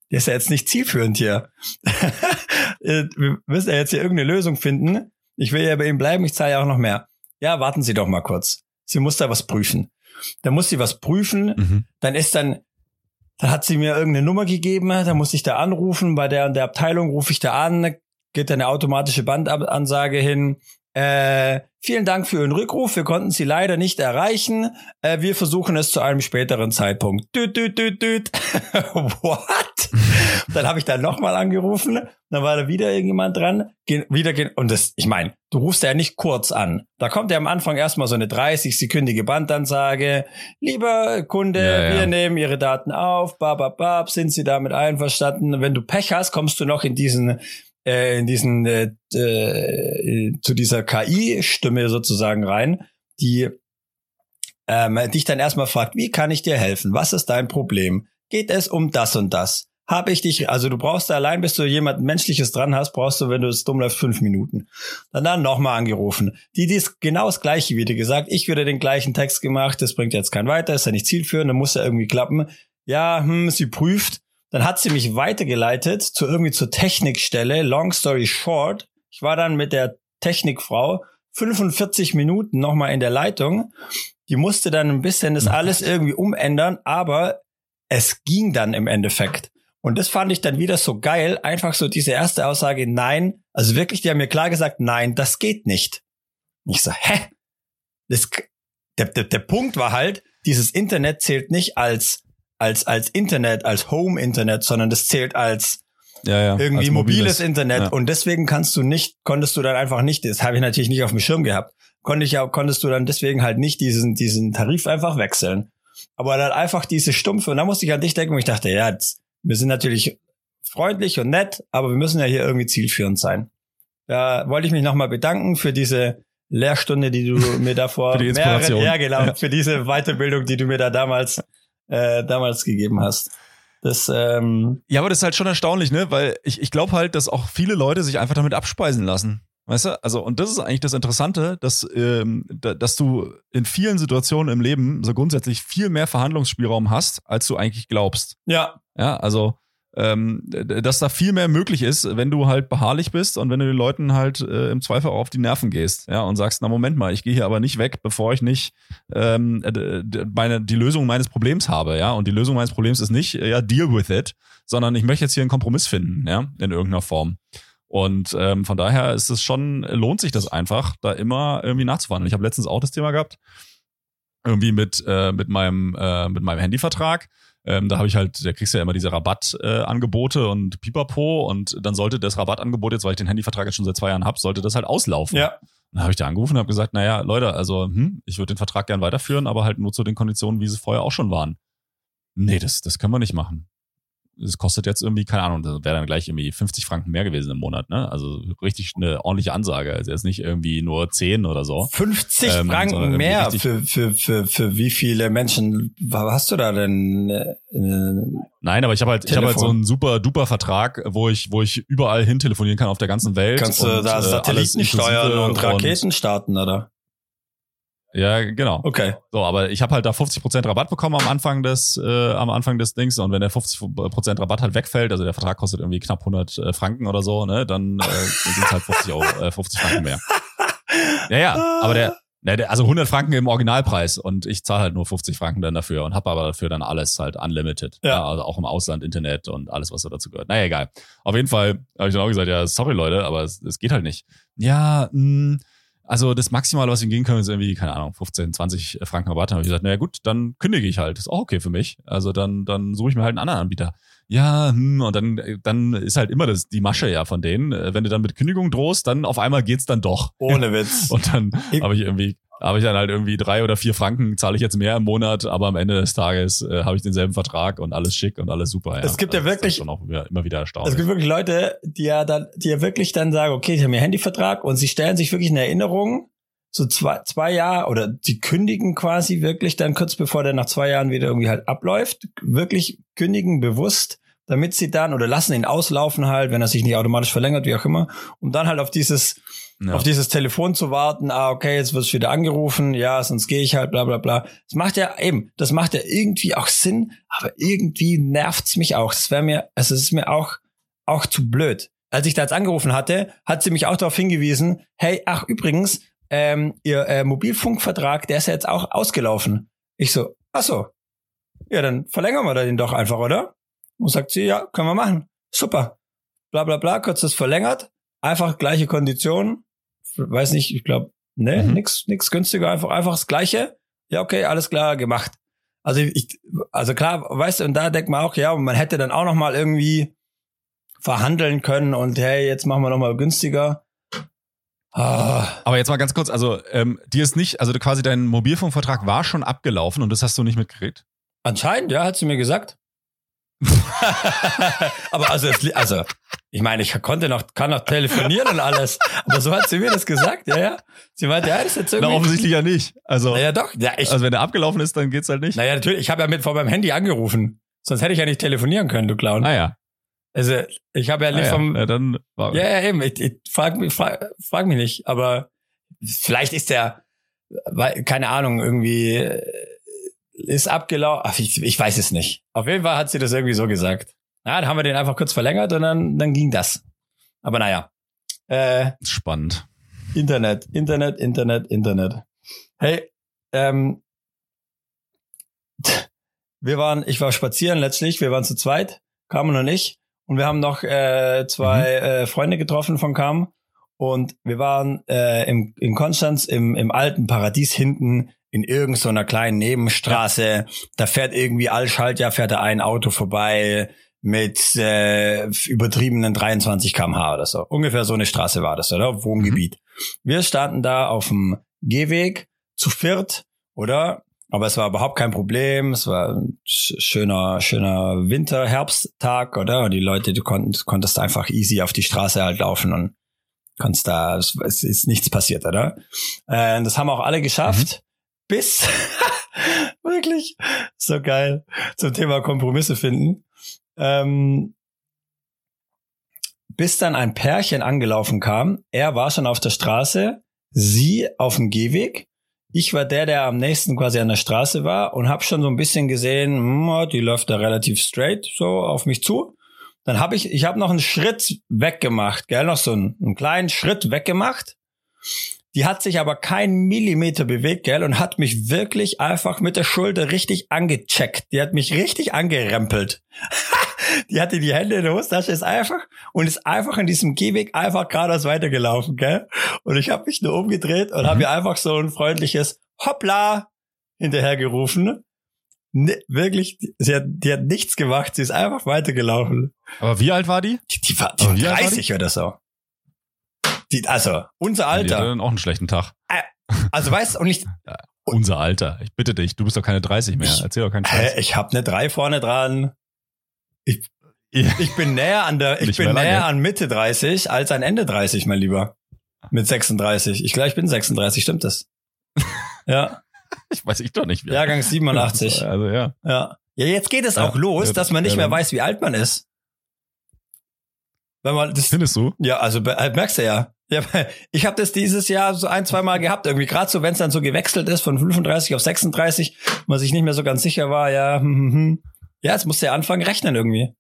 der ist ja jetzt nicht zielführend hier. Wir müssen ja jetzt hier irgendeine Lösung finden. Ich will ja bei ihm bleiben, ich zahle ja auch noch mehr. Ja, warten Sie doch mal kurz. Sie muss da was prüfen. Da muss sie was prüfen. Mhm. Dann ist dann, dann hat sie mir irgendeine Nummer gegeben, da muss ich da anrufen, bei der, der Abteilung rufe ich da an, geht da eine automatische Bandansage hin, äh, vielen Dank für Ihren Rückruf. Wir konnten Sie leider nicht erreichen. Äh, wir versuchen es zu einem späteren Zeitpunkt. Düt, düt, düt, düt. What? dann habe ich dann nochmal angerufen. Dann war da wieder irgendjemand dran. Ge wieder ge und das, ich meine, du rufst ja nicht kurz an. Da kommt ja am Anfang erstmal so eine 30-sekündige Bandansage. Lieber Kunde, ja, ja. wir nehmen Ihre Daten auf. Bababab, sind Sie damit einverstanden? Wenn du Pech hast, kommst du noch in diesen äh, in diesen äh, äh, zu dieser KI-Stimme sozusagen rein, die ähm, dich dann erstmal fragt, wie kann ich dir helfen? Was ist dein Problem? Geht es um das und das? Habe ich dich, also du brauchst da allein, bis du jemand Menschliches dran hast, brauchst du, wenn du es dumm läuft, fünf Minuten. Dann dann nochmal angerufen. Die, die ist genau das gleiche wie dir gesagt. Ich würde den gleichen Text gemacht, das bringt jetzt kein weiter, ist ja nicht zielführend, dann muss ja irgendwie klappen. Ja, hm, sie prüft. Dann hat sie mich weitergeleitet zu irgendwie zur Technikstelle. Long story short. Ich war dann mit der Technikfrau 45 Minuten nochmal in der Leitung. Die musste dann ein bisschen das alles irgendwie umändern, aber es ging dann im Endeffekt. Und das fand ich dann wieder so geil. Einfach so diese erste Aussage, nein. Also wirklich, die haben mir klar gesagt, nein, das geht nicht. Und ich so, hä? Das, der, der, der Punkt war halt, dieses Internet zählt nicht als als, als Internet, als Home-Internet, sondern das zählt als ja, ja, irgendwie als mobiles, mobiles, Internet. Ja. Und deswegen kannst du nicht, konntest du dann einfach nicht, das habe ich natürlich nicht auf dem Schirm gehabt, konnte ich ja, konntest du dann deswegen halt nicht diesen, diesen Tarif einfach wechseln. Aber dann einfach diese Stumpfe, und da musste ich an dich denken, und ich dachte, ja, jetzt, wir sind natürlich freundlich und nett, aber wir müssen ja hier irgendwie zielführend sein. Da wollte ich mich nochmal bedanken für diese Lehrstunde, die du mir davor mehreren, ja genau, ja. für diese Weiterbildung, die du mir da damals äh, damals gegeben hast. Das, ähm ja, aber das ist halt schon erstaunlich, ne? Weil ich, ich glaube halt, dass auch viele Leute sich einfach damit abspeisen lassen. Weißt du, also, und das ist eigentlich das Interessante, dass, ähm, da, dass du in vielen Situationen im Leben so grundsätzlich viel mehr Verhandlungsspielraum hast, als du eigentlich glaubst. Ja. Ja, also, ähm, dass da viel mehr möglich ist, wenn du halt beharrlich bist und wenn du den Leuten halt äh, im Zweifel auch auf die Nerven gehst, ja, und sagst, na Moment mal, ich gehe hier aber nicht weg, bevor ich nicht ähm, meine, die Lösung meines Problems habe, ja, und die Lösung meines Problems ist nicht, ja, deal with it, sondern ich möchte jetzt hier einen Kompromiss finden, ja, in irgendeiner Form. Und ähm, von daher ist es schon, lohnt sich das einfach, da immer irgendwie nachzuverhandeln. Ich habe letztens auch das Thema gehabt, irgendwie mit, äh, mit meinem, äh, mit meinem Handyvertrag. Ähm, da habe ich halt, da kriegst du ja immer diese Rabattangebote äh, und Pipapo und dann sollte das Rabattangebot jetzt, weil ich den Handyvertrag jetzt schon seit zwei Jahren habe, sollte das halt auslaufen. Ja. Dann habe ich da angerufen und habe gesagt, naja, Leute, also hm, ich würde den Vertrag gern weiterführen, aber halt nur zu den Konditionen, wie sie vorher auch schon waren. Nee, das, das können wir nicht machen es kostet jetzt irgendwie, keine Ahnung, das wäre dann gleich irgendwie 50 Franken mehr gewesen im Monat, ne? Also richtig eine ordentliche Ansage. Also jetzt nicht irgendwie nur 10 oder so. 50 ähm, Franken mehr für, für, für, für wie viele Menschen hast du da denn? Äh, Nein, aber ich habe halt, ich habe halt so einen super duper Vertrag, wo ich, wo ich überall hin telefonieren kann auf der ganzen Welt. Kannst du da äh, Satelliten steuern und Raketen starten, oder? Ja, genau. Okay. So, aber ich habe halt da 50% Rabatt bekommen am Anfang des äh, am Anfang des Dings und wenn der 50% Rabatt halt wegfällt, also der Vertrag kostet irgendwie knapp 100 äh, Franken oder so, ne, dann äh, sind es halt 50 Euro, äh, 50 Franken mehr. Ja, ja, aber der, ne, der also 100 Franken im Originalpreis und ich zahle halt nur 50 Franken dann dafür und habe aber dafür dann alles halt unlimited. Ja. ja. Also auch im Ausland Internet und alles, was so dazu gehört. Naja, egal. Auf jeden Fall habe ich dann auch gesagt, ja, sorry Leute, aber es, es geht halt nicht. Ja, mh, also das Maximale, was wir gehen können, ist irgendwie, keine Ahnung, 15, 20 Franken Rabatt. Dann habe ich gesagt, naja gut, dann kündige ich halt. ist auch okay für mich. Also dann, dann suche ich mir halt einen anderen Anbieter. Ja, hm, und dann, dann ist halt immer das, die Masche ja von denen. Wenn du dann mit Kündigung drohst, dann auf einmal geht's dann doch. Ohne Witz. Und dann habe ich irgendwie habe ich dann halt irgendwie drei oder vier Franken, zahle ich jetzt mehr im Monat, aber am Ende des Tages äh, habe ich denselben Vertrag und alles schick und alles super. Ja. Es gibt ja wirklich schon auch immer wieder erstaunlich. Es gibt wirklich Leute, die ja dann, die ja wirklich dann sagen, okay, ich habe mir Handyvertrag und sie stellen sich wirklich eine Erinnerung so zwei, zwei Jahre oder sie kündigen quasi wirklich dann kurz bevor der nach zwei Jahren wieder irgendwie halt abläuft, wirklich kündigen bewusst, damit sie dann oder lassen ihn auslaufen halt, wenn er sich nicht automatisch verlängert, wie auch immer, um dann halt auf dieses ja. auf dieses Telefon zu warten, ah, okay, jetzt wirst du wieder angerufen, ja, sonst gehe ich halt, bla bla bla. Das macht ja eben, das macht ja irgendwie auch Sinn, aber irgendwie nervt's mich auch. Das wäre mir, also es ist mir auch, auch zu blöd. Als ich da jetzt angerufen hatte, hat sie mich auch darauf hingewiesen, hey, ach übrigens, ähm, ihr äh, Mobilfunkvertrag, der ist ja jetzt auch ausgelaufen. Ich so, ach so. Ja, dann verlängern wir den doch einfach, oder? Und sagt sie, ja, können wir machen. Super. Bla bla bla, kurz das verlängert. Einfach gleiche Konditionen. Weiß nicht, ich glaube, ne, mhm. nix, nix günstiger, einfach, einfach das gleiche. Ja, okay, alles klar, gemacht. Also ich, also klar, weißt du, und da denkt man auch, ja, man hätte dann auch noch mal irgendwie verhandeln können und hey, jetzt machen wir noch mal günstiger. Ah. Aber jetzt mal ganz kurz, also ähm, dir ist nicht, also quasi dein Mobilfunkvertrag war schon abgelaufen und das hast du nicht mitgekriegt? Anscheinend, ja, hat sie mir gesagt. aber also, also, ich meine, ich konnte noch, kann noch telefonieren und alles. Aber so hat sie mir das gesagt, ja, ja. Sie meinte, ja, das ist jetzt irgendwie. Na, offensichtlich ja nicht. Also, naja, doch. Ja, ich, also, wenn der abgelaufen ist, dann geht's halt nicht. Naja, natürlich. Ich habe ja mit vor meinem Handy angerufen. Sonst hätte ich ja nicht telefonieren können, du Clown. Ah ja. Also ich habe ja nicht ah, vom. Ja, dann war ja, ja, eben. Ich, ich frag, mich, frag, frag mich nicht, aber vielleicht ist der, keine Ahnung, irgendwie äh, ist abgelaufen. Ach, ich, ich weiß es nicht. Auf jeden Fall hat sie das irgendwie so gesagt. Ja, dann haben wir den einfach kurz verlängert und dann, dann ging das. Aber naja. Äh, Spannend. Internet, Internet, Internet, Internet. Hey, ähm, wir waren, ich war spazieren letztlich, wir waren zu zweit, kamen noch nicht. Und wir haben noch äh, zwei mhm. äh, Freunde getroffen von Kam. Und wir waren äh, im, in Konstanz im, im alten Paradies hinten in irgendeiner so kleinen Nebenstraße. Da fährt irgendwie Allschaltjahr fährt da ein Auto vorbei mit äh, übertriebenen 23 kmh oder so. Ungefähr so eine Straße war das, oder? Wohngebiet. Mhm. Wir standen da auf dem Gehweg zu viert, oder? Aber es war überhaupt kein Problem. Es war ein schöner, schöner Winter, Herbsttag, oder? Und die Leute, du konntest, konntest einfach easy auf die Straße halt laufen und konntest da, es, es ist nichts passiert, oder? Äh, das haben auch alle geschafft. Mhm. Bis, wirklich, so geil, zum Thema Kompromisse finden. Ähm, bis dann ein Pärchen angelaufen kam. Er war schon auf der Straße, sie auf dem Gehweg. Ich war der, der am nächsten quasi an der Straße war und habe schon so ein bisschen gesehen, hm, die läuft da relativ straight so auf mich zu. Dann habe ich, ich habe noch einen Schritt weggemacht, gell, noch so einen, einen kleinen Schritt weggemacht. Die hat sich aber keinen Millimeter bewegt, gell, und hat mich wirklich einfach mit der Schulter richtig angecheckt. Die hat mich richtig angerempelt. die hatte die Hände in der Hosentasche, ist einfach und ist einfach in diesem Gehweg einfach geradeaus weitergelaufen, gell? Und ich habe mich nur umgedreht und mhm. habe ihr einfach so ein freundliches Hoppla hinterhergerufen. Ne, wirklich, sie hat, die hat nichts gemacht, sie ist einfach weitergelaufen. Aber wie alt war die? Die, die war, die war 30 war die? oder so. Die, also, unser Alter. Die dann auch einen schlechten Tag. Also weißt und ich. Ja, unser Alter. Ich bitte dich, du bist doch keine 30 mehr. Ich, Erzähl doch keinen Scheiß. Äh, ich habe eine 3 vorne dran. Ich, ich bin näher an der, ich bin näher an Mitte 30 als an Ende 30, mein Lieber. Mit 36. Ich glaube, ich bin 36, stimmt das? ja. Ich weiß ich doch nicht. Wie Jahrgang 87. Also ja. Ja. Ja, jetzt geht es ja, auch los, ja, dass man nicht ja, mehr weiß, wie alt man ist. Wenn man das, Findest du? Ja, also merkst du ja. Ja ich habe das dieses Jahr so ein, zwei Mal gehabt, irgendwie gerade so, wenn es dann so gewechselt ist von 35 auf 36, man sich nicht mehr so ganz sicher war, ja, hm, hm, hm. ja, jetzt musst du ja anfangen rechnen irgendwie.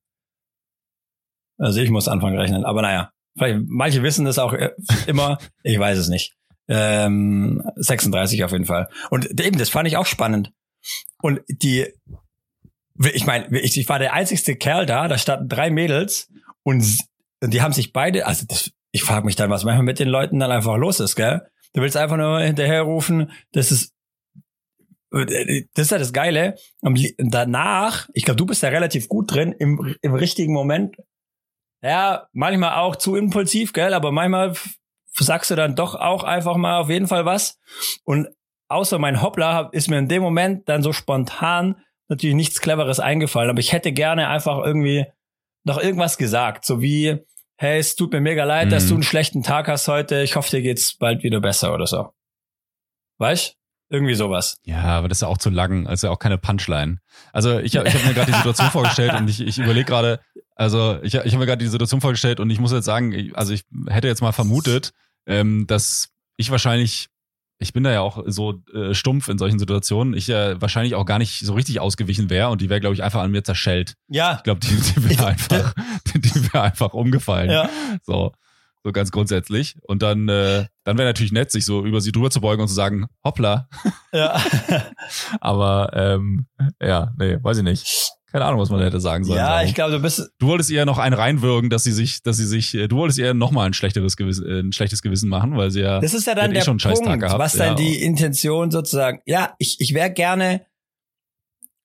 Also ich muss anfangen rechnen, aber naja, vielleicht manche wissen das auch äh, immer, ich weiß es nicht. Ähm, 36 auf jeden Fall. Und eben, das fand ich auch spannend. Und die, ich meine, ich, ich war der einzigste Kerl da, da standen drei Mädels und und die haben sich beide, also das, ich frage mich dann, was manchmal mit den Leuten dann einfach los ist, gell? Du willst einfach nur hinterherrufen, das ist das ist ja das Geile. Und danach, ich glaube, du bist da relativ gut drin, im, im richtigen Moment. Ja, manchmal auch zu impulsiv, gell? Aber manchmal sagst du dann doch auch einfach mal auf jeden Fall was. Und außer mein Hoppla ist mir in dem Moment dann so spontan natürlich nichts Cleveres eingefallen. Aber ich hätte gerne einfach irgendwie noch irgendwas gesagt, so wie, hey, es tut mir mega leid, mhm. dass du einen schlechten Tag hast heute. Ich hoffe, dir geht's bald wieder besser oder so. Weißt? Irgendwie sowas. Ja, aber das ist ja auch zu lang. Also auch keine Punchline. Also ich, ich habe mir gerade die Situation vorgestellt und ich, ich überlege gerade, also ich, ich habe mir gerade die Situation vorgestellt und ich muss jetzt sagen, also ich hätte jetzt mal vermutet, ähm, dass ich wahrscheinlich ich bin da ja auch so äh, stumpf in solchen Situationen, ich äh, wahrscheinlich auch gar nicht so richtig ausgewichen wäre und die wäre, glaube ich, einfach an mir zerschellt. Ja. Ich glaube, die, die wäre einfach, die wäre einfach umgefallen. Ja. So, so ganz grundsätzlich. Und dann, äh, dann wäre natürlich nett, sich so über sie drüber zu beugen und zu sagen, hoppla. Ja. Aber ähm, ja, nee, weiß ich nicht. Keine Ahnung, was man hätte sagen sollen. Ja, ich glaube, du bist. Du wolltest ihr noch einen reinwürgen, dass sie sich, dass sie sich, äh, du wolltest ihr noch mal ein schlechteres Gewissen, äh, ein schlechtes Gewissen machen, weil sie ja. Das ist ja dann eh der eh Punkt, gehabt, was dann ja. die Intention sozusagen. Ja, ich, ich wäre gerne.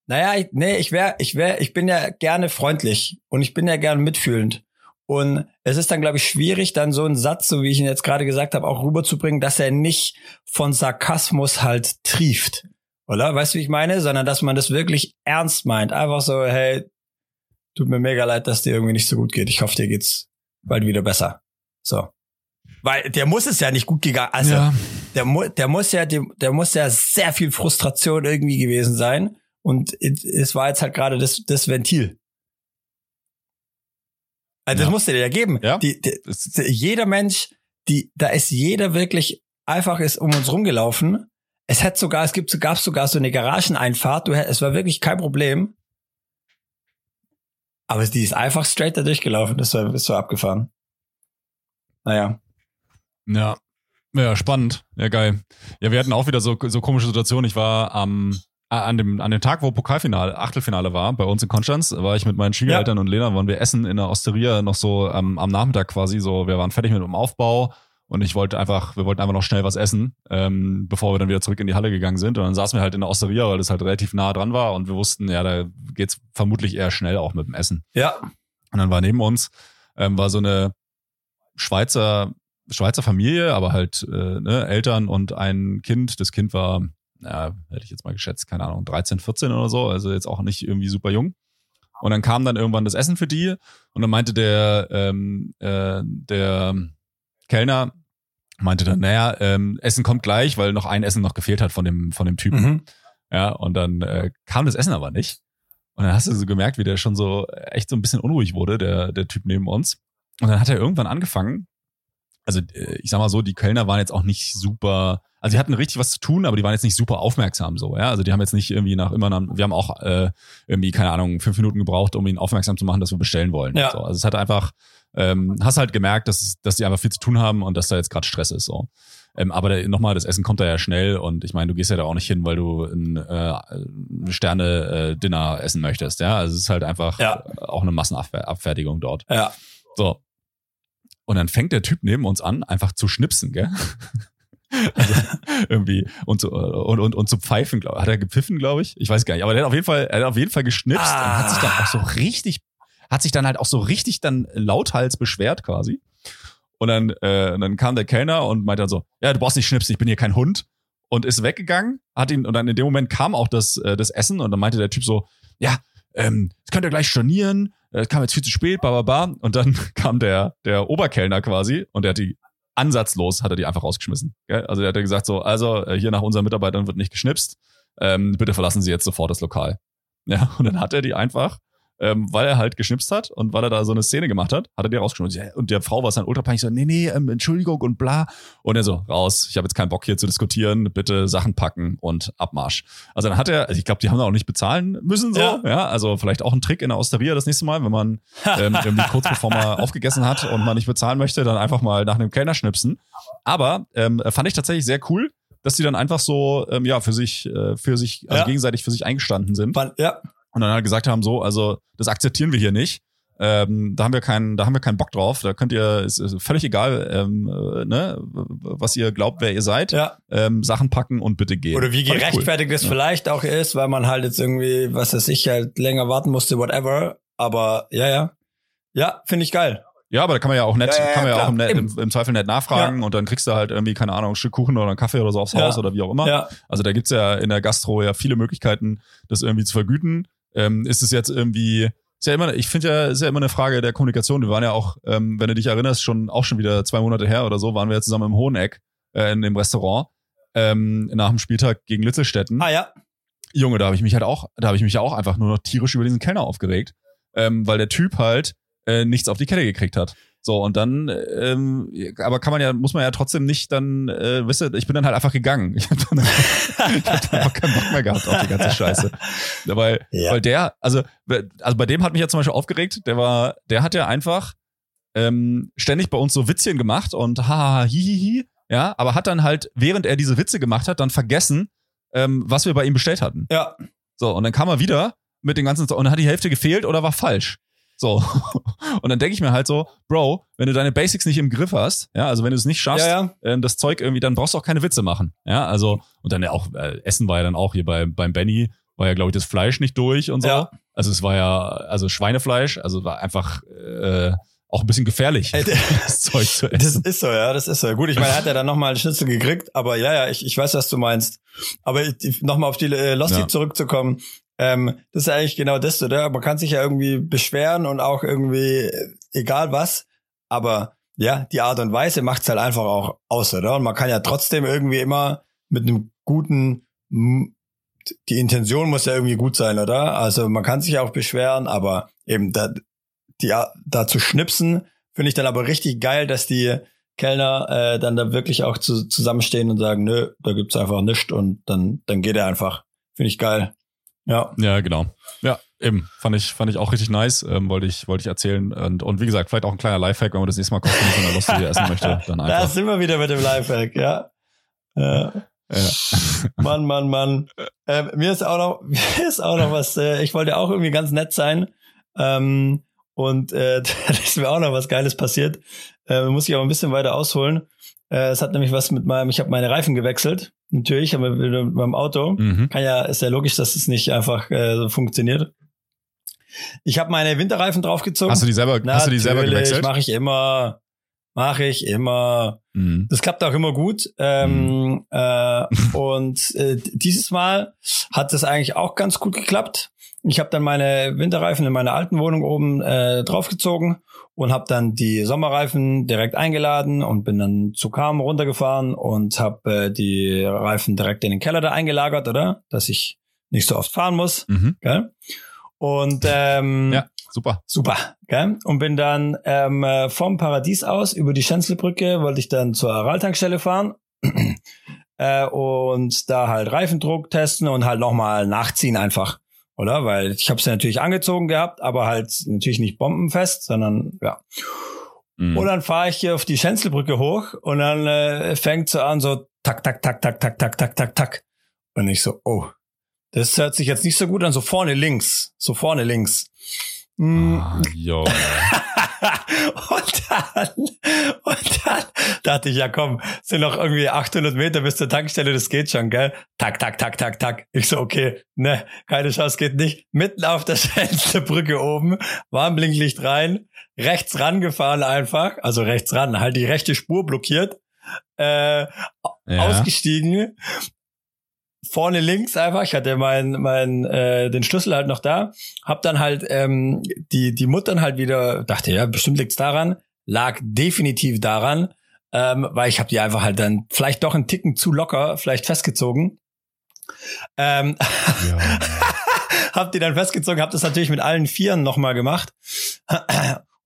Naja, ich, nee, ich wäre, ich wäre, ich bin ja gerne freundlich und ich bin ja gerne mitfühlend. Und es ist dann, glaube ich, schwierig, dann so einen Satz, so wie ich ihn jetzt gerade gesagt habe, auch rüberzubringen, dass er nicht von Sarkasmus halt trieft. Oder? Weißt du, wie ich meine? Sondern dass man das wirklich ernst meint. Einfach so, hey, tut mir mega leid, dass dir irgendwie nicht so gut geht. Ich hoffe, dir geht's bald wieder besser. So. Weil der muss es ja nicht gut gegangen. Also ja. der, mu der muss ja, der, der muss ja sehr viel Frustration irgendwie gewesen sein. Und es war jetzt halt gerade das, das Ventil. Also das musste dir ja geben. Ja. Die, die, jeder Mensch, die, da ist jeder wirklich einfach ist um uns rumgelaufen es hat sogar, es gibt, gab sogar so eine Garageneinfahrt. Du, es war wirklich kein Problem. Aber die ist einfach straight da durchgelaufen. Das war, ist so abgefahren. Naja. Ja. Ja, spannend. Ja, geil. Ja, wir hatten auch wieder so, so komische Situationen. Ich war am, an dem, an dem Tag, wo Pokalfinale, Achtelfinale war, bei uns in Konstanz, war ich mit meinen Schwiegereltern ja. und Lena, waren wir essen in der Osteria noch so ähm, am Nachmittag quasi so, wir waren fertig mit dem Aufbau und ich wollte einfach, wir wollten einfach noch schnell was essen, ähm, bevor wir dann wieder zurück in die Halle gegangen sind. Und dann saßen wir halt in der Osteria, weil das halt relativ nah dran war und wir wussten, ja, da geht's vermutlich eher schnell auch mit dem Essen. Ja. Und dann war neben uns, ähm, war so eine Schweizer, Schweizer Familie, aber halt äh, ne, Eltern und ein Kind. Das Kind war, ja, hätte ich jetzt mal geschätzt, keine Ahnung, 13, 14 oder so, also jetzt auch nicht irgendwie super jung. Und dann kam dann irgendwann das Essen für die und dann meinte der, ähm, äh, der Kellner meinte dann, naja, ähm, Essen kommt gleich, weil noch ein Essen noch gefehlt hat von dem, von dem Typen. Mhm. Ja, und dann äh, kam das Essen aber nicht. Und dann hast du so gemerkt, wie der schon so echt so ein bisschen unruhig wurde, der, der Typ neben uns. Und dann hat er irgendwann angefangen, also äh, ich sag mal so, die Kölner waren jetzt auch nicht super, also die hatten richtig was zu tun, aber die waren jetzt nicht super aufmerksam so, ja. Also die haben jetzt nicht irgendwie nach immer, wir haben auch äh, irgendwie, keine Ahnung, fünf Minuten gebraucht, um ihn aufmerksam zu machen, dass wir bestellen wollen. Ja. So. Also es hat einfach, ähm, hast halt gemerkt, dass, dass die einfach viel zu tun haben und dass da jetzt gerade Stress ist. so. Ähm, aber nochmal, das Essen kommt da ja schnell und ich meine, du gehst ja da auch nicht hin, weil du ein äh, Sterne-Dinner äh, essen möchtest. Ja, also es ist halt einfach ja. auch eine Massenabfertigung dort. Ja. So. Und dann fängt der Typ neben uns an, einfach zu schnipsen, gell? Also irgendwie und zu, und, und, und zu pfeifen, glaub, hat er gepfiffen, glaube ich. Ich weiß gar nicht, aber der hat auf jeden Fall, er hat auf jeden Fall geschnipst ah. und hat sich dann auch so richtig, hat sich dann halt auch so richtig dann lauthals beschwert quasi. Und dann, äh, dann kam der Kellner und meinte dann so, ja, du brauchst nicht schnipsen, ich bin hier kein Hund. Und ist weggegangen, hat ihn, und dann in dem Moment kam auch das, äh, das Essen und dann meinte der Typ so, ja, ähm, das könnt ihr gleich stornieren, das kam jetzt viel zu spät, bla, bla, bla. Und dann kam der, der Oberkellner quasi und der hat die ansatzlos, hat er die einfach rausgeschmissen. Gell? Also der hat gesagt so, also äh, hier nach unseren Mitarbeitern wird nicht geschnipst, ähm, bitte verlassen Sie jetzt sofort das Lokal. Ja, und dann hat er die einfach ähm, weil er halt geschnipst hat und weil er da so eine Szene gemacht hat, hat er die rausgeschnitten. Und der Frau war es dann ultra peinlich so, nee, nee, ähm, Entschuldigung und bla. Und er so, raus, ich habe jetzt keinen Bock hier zu diskutieren, bitte Sachen packen und Abmarsch. Also dann hat er, also ich glaube, die haben da auch nicht bezahlen müssen so, ja. ja, also vielleicht auch ein Trick in der Osteria das nächste Mal, wenn man ähm, irgendwie kurz bevor man aufgegessen hat und man nicht bezahlen möchte, dann einfach mal nach einem Kellner schnipsen. Aber ähm, fand ich tatsächlich sehr cool, dass die dann einfach so ähm, ja für sich äh, für sich also ja. gegenseitig für sich eingestanden sind. Ja und dann halt gesagt haben, so, also das akzeptieren wir hier nicht. Ähm, da haben wir keinen, da haben wir keinen Bock drauf. Da könnt ihr, ist, ist völlig egal, ähm, äh, ne, was ihr glaubt, wer ihr seid. Ja. Ähm, Sachen packen und bitte gehen. Oder wie gerechtfertigt es cool. vielleicht auch ist, weil man halt jetzt irgendwie, was weiß ich, halt länger warten musste, whatever. Aber ja, ja. Ja, finde ich geil. Ja, aber da kann man ja auch nett, ja, ja, kann man ja auch im, im, im, Zweifel nett nachfragen ja. und dann kriegst du halt irgendwie, keine Ahnung, ein Stück Kuchen oder einen Kaffee oder so aufs Haus oder wie auch immer. Ja. Also da gibt's ja in der Gastro ja viele Möglichkeiten, das irgendwie zu vergüten ähm, ist es jetzt irgendwie, ist ja immer, ich finde ja, ist ja immer eine Frage der Kommunikation. Wir waren ja auch, ähm, wenn du dich erinnerst, schon auch schon wieder zwei Monate her oder so, waren wir ja zusammen im Hoheneck äh, in dem Restaurant ähm, nach dem Spieltag gegen Litzelstetten. Ah ja. Junge, da habe ich mich halt auch, da habe ich mich ja auch einfach nur noch tierisch über diesen Kellner aufgeregt, ähm, weil der Typ halt äh, nichts auf die Kette gekriegt hat. So, und dann, ähm, aber kann man ja, muss man ja trotzdem nicht dann, äh, wisst ihr, ich bin dann halt einfach gegangen. Ich habe dann, ich hab dann einfach keinen Bock mehr gehabt auf die ganze Scheiße. Weil, ja. weil der, also, also bei dem hat mich ja zum Beispiel aufgeregt, der war, der hat ja einfach ähm, ständig bei uns so Witzchen gemacht und haha, hihihi, ja, aber hat dann halt, während er diese Witze gemacht hat, dann vergessen, ähm, was wir bei ihm bestellt hatten. Ja. So, und dann kam er wieder mit den ganzen, und dann hat die Hälfte gefehlt oder war falsch. So. Und dann denke ich mir halt so, Bro, wenn du deine Basics nicht im Griff hast, ja, also wenn du es nicht schaffst, ja, ja. Ähm, das Zeug irgendwie, dann brauchst du auch keine Witze machen. Ja, also, und dann ja auch, äh, Essen war ja dann auch hier bei, beim Benny, war ja, glaube ich, das Fleisch nicht durch und so. Ja. Also es war ja, also Schweinefleisch, also war einfach äh, auch ein bisschen gefährlich, das Zeug zu essen. Das ist so, ja, das ist so. Gut, ich meine, er hat ja dann nochmal einen Schnitzel gekriegt, aber ja, ja, ich, ich weiß, was du meinst. Aber nochmal auf die äh, Losty ja. zurückzukommen, ähm, das ist eigentlich genau das, oder? Man kann sich ja irgendwie beschweren und auch irgendwie, egal was, aber ja, die Art und Weise macht's halt einfach auch aus, oder? Und man kann ja trotzdem irgendwie immer mit einem guten, die Intention muss ja irgendwie gut sein, oder? Also man kann sich auch beschweren, aber eben da, die, da zu schnipsen, finde ich dann aber richtig geil, dass die Kellner äh, dann da wirklich auch zu, zusammenstehen und sagen, nö, da gibt's einfach nichts und dann, dann geht er einfach. Finde ich geil. Ja. Ja, genau. Ja, eben. Fand ich, fand ich auch richtig nice. Ähm, wollte ich, wollte ich erzählen. Und, und wie gesagt, vielleicht auch ein kleiner Lifehack, wenn man das nächste Mal kostenlos in der Lust essen möchte, dann einfach. Da sind wir wieder mit dem Lifehack, ja. Ja. ja. Mann, Mann, Mann. Ähm, mir ist auch noch, mir ist auch noch was, äh, ich wollte auch irgendwie ganz nett sein. Ähm, und äh, da ist mir auch noch was Geiles passiert. Äh, muss ich aber ein bisschen weiter ausholen. Äh, es hat nämlich was mit meinem, ich habe meine Reifen gewechselt. Natürlich, aber mit meinem Auto. Mhm. Kann ja, ist ja logisch, dass es nicht einfach äh, so funktioniert. Ich habe meine Winterreifen draufgezogen. Hast du die selber, hast du die selber gewechselt? Mache ich immer. Mache ich immer. Mhm. Das klappt auch immer gut. Ähm, mhm. äh, und äh, dieses Mal hat es eigentlich auch ganz gut geklappt. Ich habe dann meine Winterreifen in meiner alten Wohnung oben äh, draufgezogen und habe dann die Sommerreifen direkt eingeladen und bin dann zu Kam runtergefahren und habe äh, die Reifen direkt in den Keller da eingelagert, oder? Dass ich nicht so oft fahren muss. Mhm. Gell? Und ähm, ja, super. Super. Gell? Und bin dann ähm, äh, vom Paradies aus über die Schenzelbrücke, wollte ich dann zur Araltankstelle fahren äh, und da halt Reifendruck testen und halt nochmal nachziehen einfach. Oder? Weil ich habe es ja natürlich angezogen gehabt, aber halt natürlich nicht bombenfest, sondern ja. Mhm. Und dann fahre ich hier auf die Schenzelbrücke hoch und dann äh, fängt so an, so tak, tak, tak, tak, tak, tak, tak, tak, tak. Und ich so, oh, das hört sich jetzt nicht so gut an, so vorne links, so vorne links. Mm. Ah, jo. und dann, und dann dachte ich, ja komm, sind noch irgendwie 800 Meter bis zur Tankstelle, das geht schon, gell? Tak, tak, tak, tak, tak. Ich so, okay, ne, keine Chance, geht nicht. Mitten auf der schnellste Brücke oben, Warnblinklicht rein, rechts rangefahren einfach, also rechts ran, halt die rechte Spur blockiert, äh, ja. ausgestiegen vorne links einfach. Ich hatte mein, mein äh, den Schlüssel halt noch da. Hab dann halt ähm, die die Muttern halt wieder dachte ja bestimmt liegt's daran. Lag definitiv daran, ähm, weil ich habe die einfach halt dann vielleicht doch einen Ticken zu locker vielleicht festgezogen. Ähm, ja. hab die dann festgezogen, hab das natürlich mit allen Vieren nochmal gemacht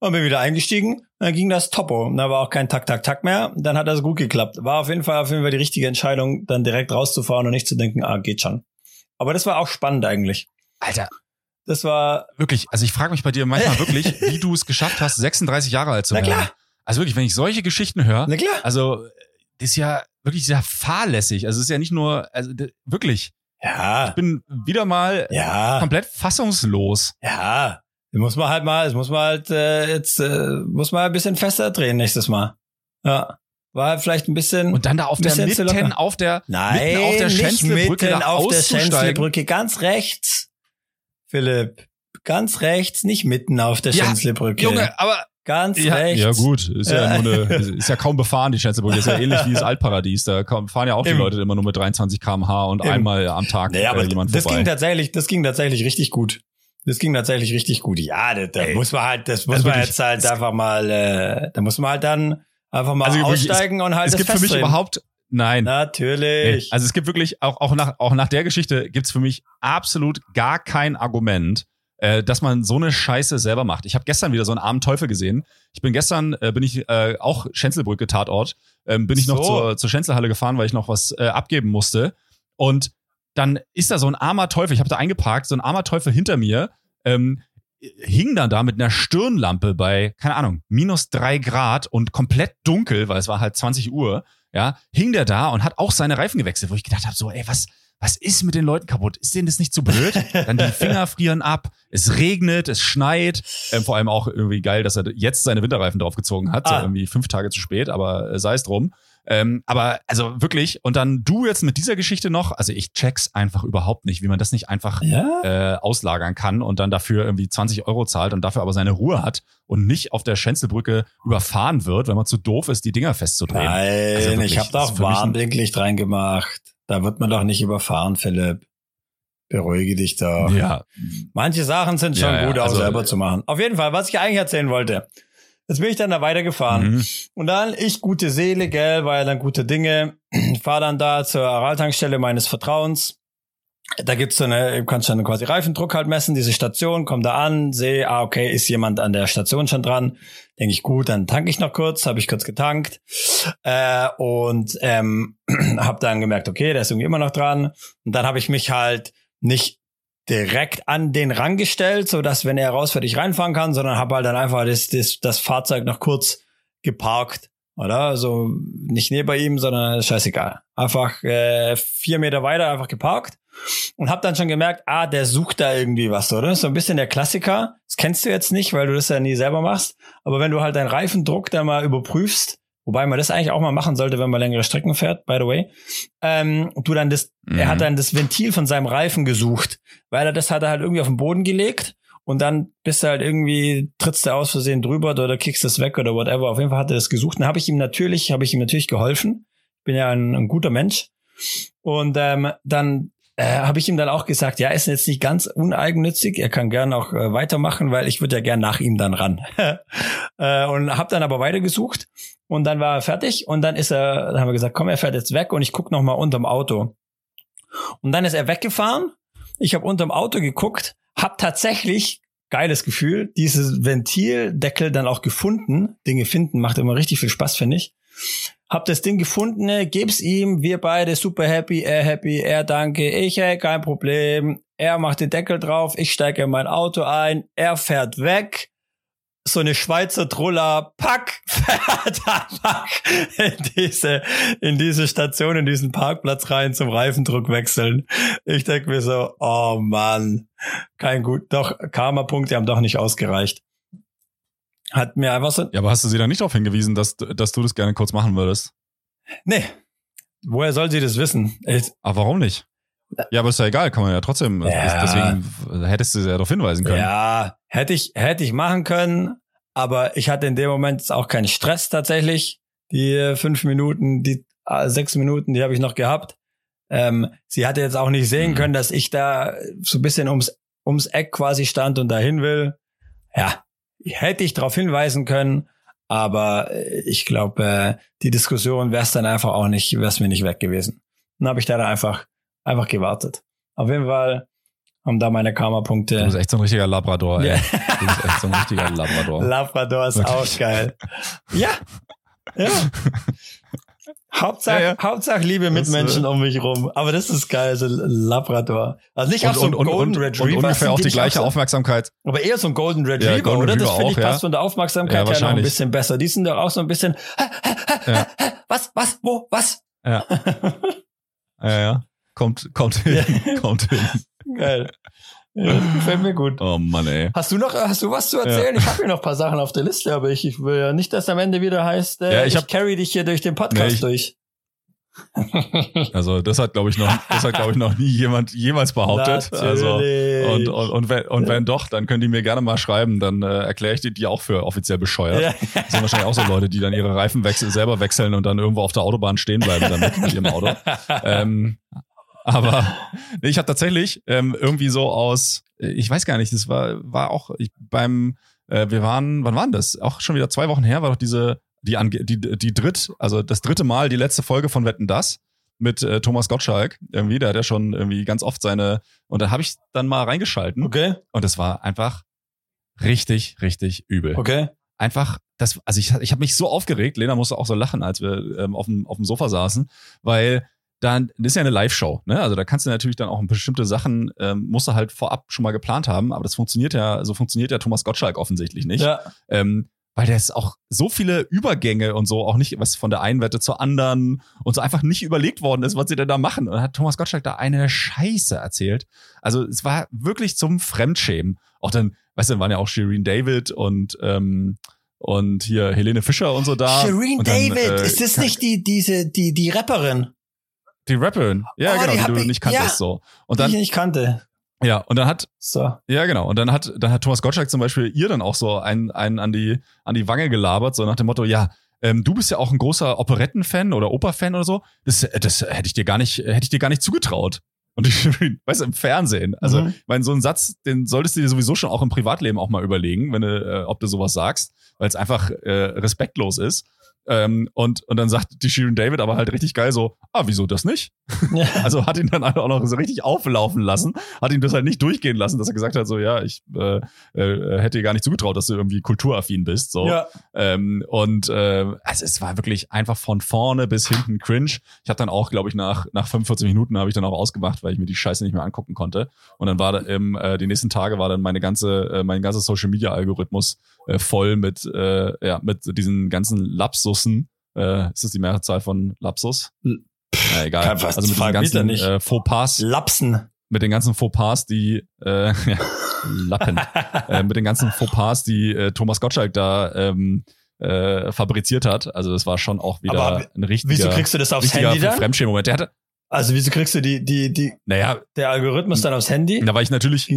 und bin wieder eingestiegen. Dann ging das Topo. Da war auch kein Tak, Tak, Tak mehr. Dann hat das gut geklappt. War auf jeden Fall auf jeden Fall die richtige Entscheidung, dann direkt rauszufahren und nicht zu denken, ah, geht schon. Aber das war auch spannend eigentlich. Alter. Das war. Wirklich, also ich frage mich bei dir manchmal wirklich, wie du es geschafft hast, 36 Jahre alt zu werden. Na klar. Also wirklich, wenn ich solche Geschichten höre, Na klar. also das ist ja wirklich sehr fahrlässig. Also es ist ja nicht nur, also wirklich. Ja. Ich bin wieder mal ja. komplett fassungslos. Ja. Muss man halt mal, es muss man halt äh, jetzt äh, muss man ein bisschen fester drehen nächstes Mal. Ja. War halt vielleicht ein bisschen und dann da auf der mitten auf der Nein, mitten auf der Schänzelbrücke mitten auf der Schänzelbrücke ganz rechts. Philipp, ganz rechts, nicht mitten auf der ja, Schänzelbrücke. Junge, aber Ganz ja, rechts. Ja gut, ist ja, nur eine, ist ja kaum befahren die Schänzelbrücke. Ist ja ähnlich wie das Altparadies. Da fahren ja auch die Im, Leute immer nur mit 23 km/h und Im, einmal am Tag naja, aber jemand das vorbei. ging tatsächlich, das ging tatsächlich richtig gut. Das ging tatsächlich richtig gut. Ja, da, da muss man halt, das muss also man wirklich, jetzt halt einfach mal, äh, da muss man halt dann einfach mal also aussteigen wirklich, und halt es, es gibt für mich überhaupt Nein. Natürlich. Also es gibt wirklich, auch, auch, nach, auch nach der Geschichte gibt's für mich absolut gar kein Argument, äh, dass man so eine Scheiße selber macht. Ich habe gestern wieder so einen armen Teufel gesehen. Ich bin gestern, äh, bin ich äh, auch Schenzelbrücke Tatort, ähm, bin ich so. noch zur, zur Schenzelhalle gefahren, weil ich noch was äh, abgeben musste. Und dann ist da so ein armer Teufel, ich habe da eingeparkt, so ein armer Teufel hinter mir, ähm, hing dann da mit einer Stirnlampe bei, keine Ahnung, minus drei Grad und komplett dunkel, weil es war halt 20 Uhr, ja, hing der da und hat auch seine Reifen gewechselt, wo ich gedacht habe, so, ey, was, was ist mit den Leuten kaputt? Ist denen das nicht zu blöd? Dann die Finger frieren ab, es regnet, es schneit. Ähm, vor allem auch irgendwie geil, dass er jetzt seine Winterreifen draufgezogen hat, ah. so irgendwie fünf Tage zu spät, aber äh, sei es drum. Ähm, aber also wirklich, und dann du jetzt mit dieser Geschichte noch, also ich check's einfach überhaupt nicht, wie man das nicht einfach ja? äh, auslagern kann und dann dafür irgendwie 20 Euro zahlt und dafür aber seine Ruhe hat und nicht auf der Schenzelbrücke überfahren wird, wenn man zu doof ist, die Dinger festzudrehen. Nein, also wirklich, ich habe da auch Warnblinklicht reingemacht. Da wird man doch nicht überfahren, Philipp. Beruhige dich da. Ja. Manche Sachen sind schon ja, gut, ja, also, auch selber zu machen. Auf jeden Fall, was ich eigentlich erzählen wollte. Jetzt bin ich dann da weitergefahren. Mhm. Und dann, ich gute Seele, gell, war ja dann gute Dinge. Fahr dann da zur Araltankstelle meines Vertrauens. Da gibt's so eine, du kannst dann quasi Reifendruck halt messen, diese Station, komm da an, sehe, ah, okay, ist jemand an der Station schon dran. Denke ich, gut, dann tanke ich noch kurz, habe ich kurz getankt. Äh, und ähm, habe dann gemerkt, okay, der ist irgendwie immer noch dran. Und dann habe ich mich halt nicht direkt an den Rang gestellt, so dass wenn er rausfährt, ich reinfahren kann, sondern habe halt dann einfach das, das, das Fahrzeug noch kurz geparkt, oder? Also nicht neben ihm, sondern scheißegal. Einfach äh, vier Meter weiter einfach geparkt und habe dann schon gemerkt, ah, der sucht da irgendwie was, oder? So ein bisschen der Klassiker. Das kennst du jetzt nicht, weil du das ja nie selber machst. Aber wenn du halt deinen Reifendruck da mal überprüfst, Wobei man das eigentlich auch mal machen sollte, wenn man längere Strecken fährt, by the way. Ähm, du dann das, mhm. er hat mhm. dann das Ventil von seinem Reifen gesucht, weil er das hat er halt irgendwie auf den Boden gelegt und dann bist du halt irgendwie, trittst du aus Versehen drüber oder kickst es weg oder whatever. Auf jeden Fall hat er das gesucht. Dann habe ich ihm natürlich, habe ich ihm natürlich geholfen. Bin ja ein, ein guter Mensch. Und ähm, dann äh, habe ich ihm dann auch gesagt, ja, ist jetzt nicht ganz uneigennützig, er kann gern auch äh, weitermachen, weil ich würde ja gern nach ihm dann ran. äh, und habe dann aber weitergesucht und dann war er fertig und dann ist er, dann haben wir gesagt, komm, er fährt jetzt weg und ich guck noch mal unterm Auto. Und dann ist er weggefahren. Ich habe unterm Auto geguckt, hab tatsächlich geiles Gefühl, dieses Ventildeckel dann auch gefunden. Dinge finden macht immer richtig viel Spaß, finde ich. Hab das Ding gefunden, ne, geb's ihm, wir beide super happy, er happy, er danke, ich, hey, kein Problem. Er macht den Deckel drauf, ich steige in mein Auto ein, er fährt weg so eine Schweizer Truller, pack, fährt einfach in diese, in diese Station, in diesen Parkplatz rein zum Reifendruck wechseln. Ich denke mir so, oh Mann, kein gut, doch, Karma-Punkte haben doch nicht ausgereicht. Hat mir einfach so. Ja, aber hast du sie dann nicht darauf hingewiesen, dass, dass du das gerne kurz machen würdest? Nee. Woher soll sie das wissen? Ich, aber warum nicht? Ja, aber ist ja egal, kann man ja trotzdem. Ja. Deswegen hättest du ja darauf hinweisen können. Ja, hätte ich, hätte ich machen können, aber ich hatte in dem Moment auch keinen Stress tatsächlich. Die fünf Minuten, die äh, sechs Minuten, die habe ich noch gehabt. Ähm, sie hatte jetzt auch nicht sehen mhm. können, dass ich da so ein bisschen ums, ums Eck quasi stand und dahin will. Ja, hätte ich darauf hinweisen können, aber ich glaube, äh, die Diskussion wäre es dann einfach auch nicht, wäre es mir nicht weg gewesen. Dann habe ich da dann einfach einfach gewartet. Auf jeden Fall haben da meine Karma-Punkte. Du bist echt so ein richtiger Labrador, ey. Ja. Du bist echt so ein richtiger Labrador. Labrador ist Wirklich. auch geil. Ja. Ja. Hauptsache, ja, ja. Hauptsache liebe Mitmenschen um mich rum. Aber das ist geil, so Labrador. Also nicht und, auch so ein und, Golden und, Retriever. Und ungefähr auch die gleiche Aufmerksamkeit. Aber eher so ein Golden Retriever, ja, Golden oder? Retriever das finde ich passt von der Aufmerksamkeit her noch ein bisschen besser. Die sind doch auch so ein bisschen, was, was, wo, was? Ja. ja, ja. Kommt, kommt hin, kommt hin. Geil. Ja, gefällt mir gut. Oh Mann, ey. Hast du noch, hast du was zu erzählen? Ja. Ich habe hier noch ein paar Sachen auf der Liste, aber ich, ich will ja nicht, dass am Ende wieder heißt, äh, ja, ich, ich carry dich hier durch den Podcast nee, ich, durch. Also das hat glaube ich noch, das hat glaube ich noch nie jemand jemals behauptet. Also und und und wenn, und wenn doch, dann können die mir gerne mal schreiben, dann äh, erkläre ich die, die auch für offiziell bescheuert. Ja. Das sind wahrscheinlich auch so Leute, die dann ihre Reifen wechsel, selber wechseln und dann irgendwo auf der Autobahn stehen bleiben damit mit ihrem Auto. Ähm, aber ich habe tatsächlich ähm, irgendwie so aus, ich weiß gar nicht, das war war auch ich, beim äh, wir waren, wann waren das? Auch schon wieder zwei Wochen her war doch diese die, die, die dritt, also das dritte Mal die letzte Folge von Wetten das mit äh, Thomas Gottschalk irgendwie, der hat ja schon irgendwie ganz oft seine und da habe ich dann mal reingeschalten. Okay. Und es war einfach richtig, richtig übel. Okay. Einfach, das, also ich, ich habe mich so aufgeregt, Lena musste auch so lachen, als wir ähm, auf, dem, auf dem Sofa saßen, weil dann das ist ja eine Live-Show, ne? Also da kannst du natürlich dann auch bestimmte Sachen, ähm, musst du halt vorab schon mal geplant haben, aber das funktioniert ja, so funktioniert ja Thomas Gottschalk offensichtlich nicht. Ja. Ähm, weil der ist auch so viele Übergänge und so auch nicht was von der einen Wette zur anderen und so einfach nicht überlegt worden ist, was sie denn da machen. Und hat Thomas Gottschalk da eine Scheiße erzählt. Also es war wirklich zum Fremdschämen. Auch dann, weißt du, waren ja auch Shireen David und ähm, und hier Helene Fischer und so da. Shireen David, äh, ist das nicht die diese die die Rapperin? Die Rapperin, ja oh, genau, die, die du nicht kanntest ja, so. Und dann die ich nicht kannte. Ja, und dann hat so. Ja, genau. Und dann hat dann hat Thomas Gottschalk zum Beispiel ihr dann auch so einen, einen an die an die Wange gelabert, so nach dem Motto, ja, ähm, du bist ja auch ein großer Operettenfan oder Operfan oder so. Das, das hätte ich dir gar nicht hätte ich dir gar nicht zugetraut. Und ich, weißt du, im Fernsehen. Also, mhm. ich meine, so ein Satz, den solltest du dir sowieso schon auch im Privatleben auch mal überlegen, wenn du, äh, ob du sowas sagst, weil es einfach äh, respektlos ist. Ähm, und, und dann sagt die Shirin David aber halt richtig geil so, ah, wieso das nicht? Ja. Also hat ihn dann auch noch so richtig auflaufen lassen, hat ihn das halt nicht durchgehen lassen, dass er gesagt hat, so, ja, ich äh, äh, hätte dir gar nicht zugetraut, dass du irgendwie kulturaffin bist. So. Ja. Ähm, und äh, also es war wirklich einfach von vorne bis hinten cringe. Ich habe dann auch, glaube ich, nach, nach 45 Minuten habe ich dann auch ausgemacht, weil ich mir die Scheiße nicht mehr angucken konnte. Und dann war im, äh, die nächsten Tage war dann meine ganze, äh, mein ganzer Social Media Algorithmus äh, voll mit, äh, ja, mit diesen ganzen Lapsussen. Äh, ist das die Mehrzahl von Lapsus? Ja, egal. Kann also mit den ganzen nicht. Äh, Fauxpas. Lapsen. Mit den ganzen Fauxpas, die äh, ja, Lappen. äh, mit den ganzen Fauxpas, die äh, Thomas Gottschalk da ähm, äh, fabriziert hat. Also das war schon auch wieder Aber ein richtiger, wieso kriegst du das aufs Handy dann? Fremdschirmmoment. Der hatte, also wieso kriegst du die, die, die, naja, der Algorithmus dann aufs Handy? Da war ich natürlich,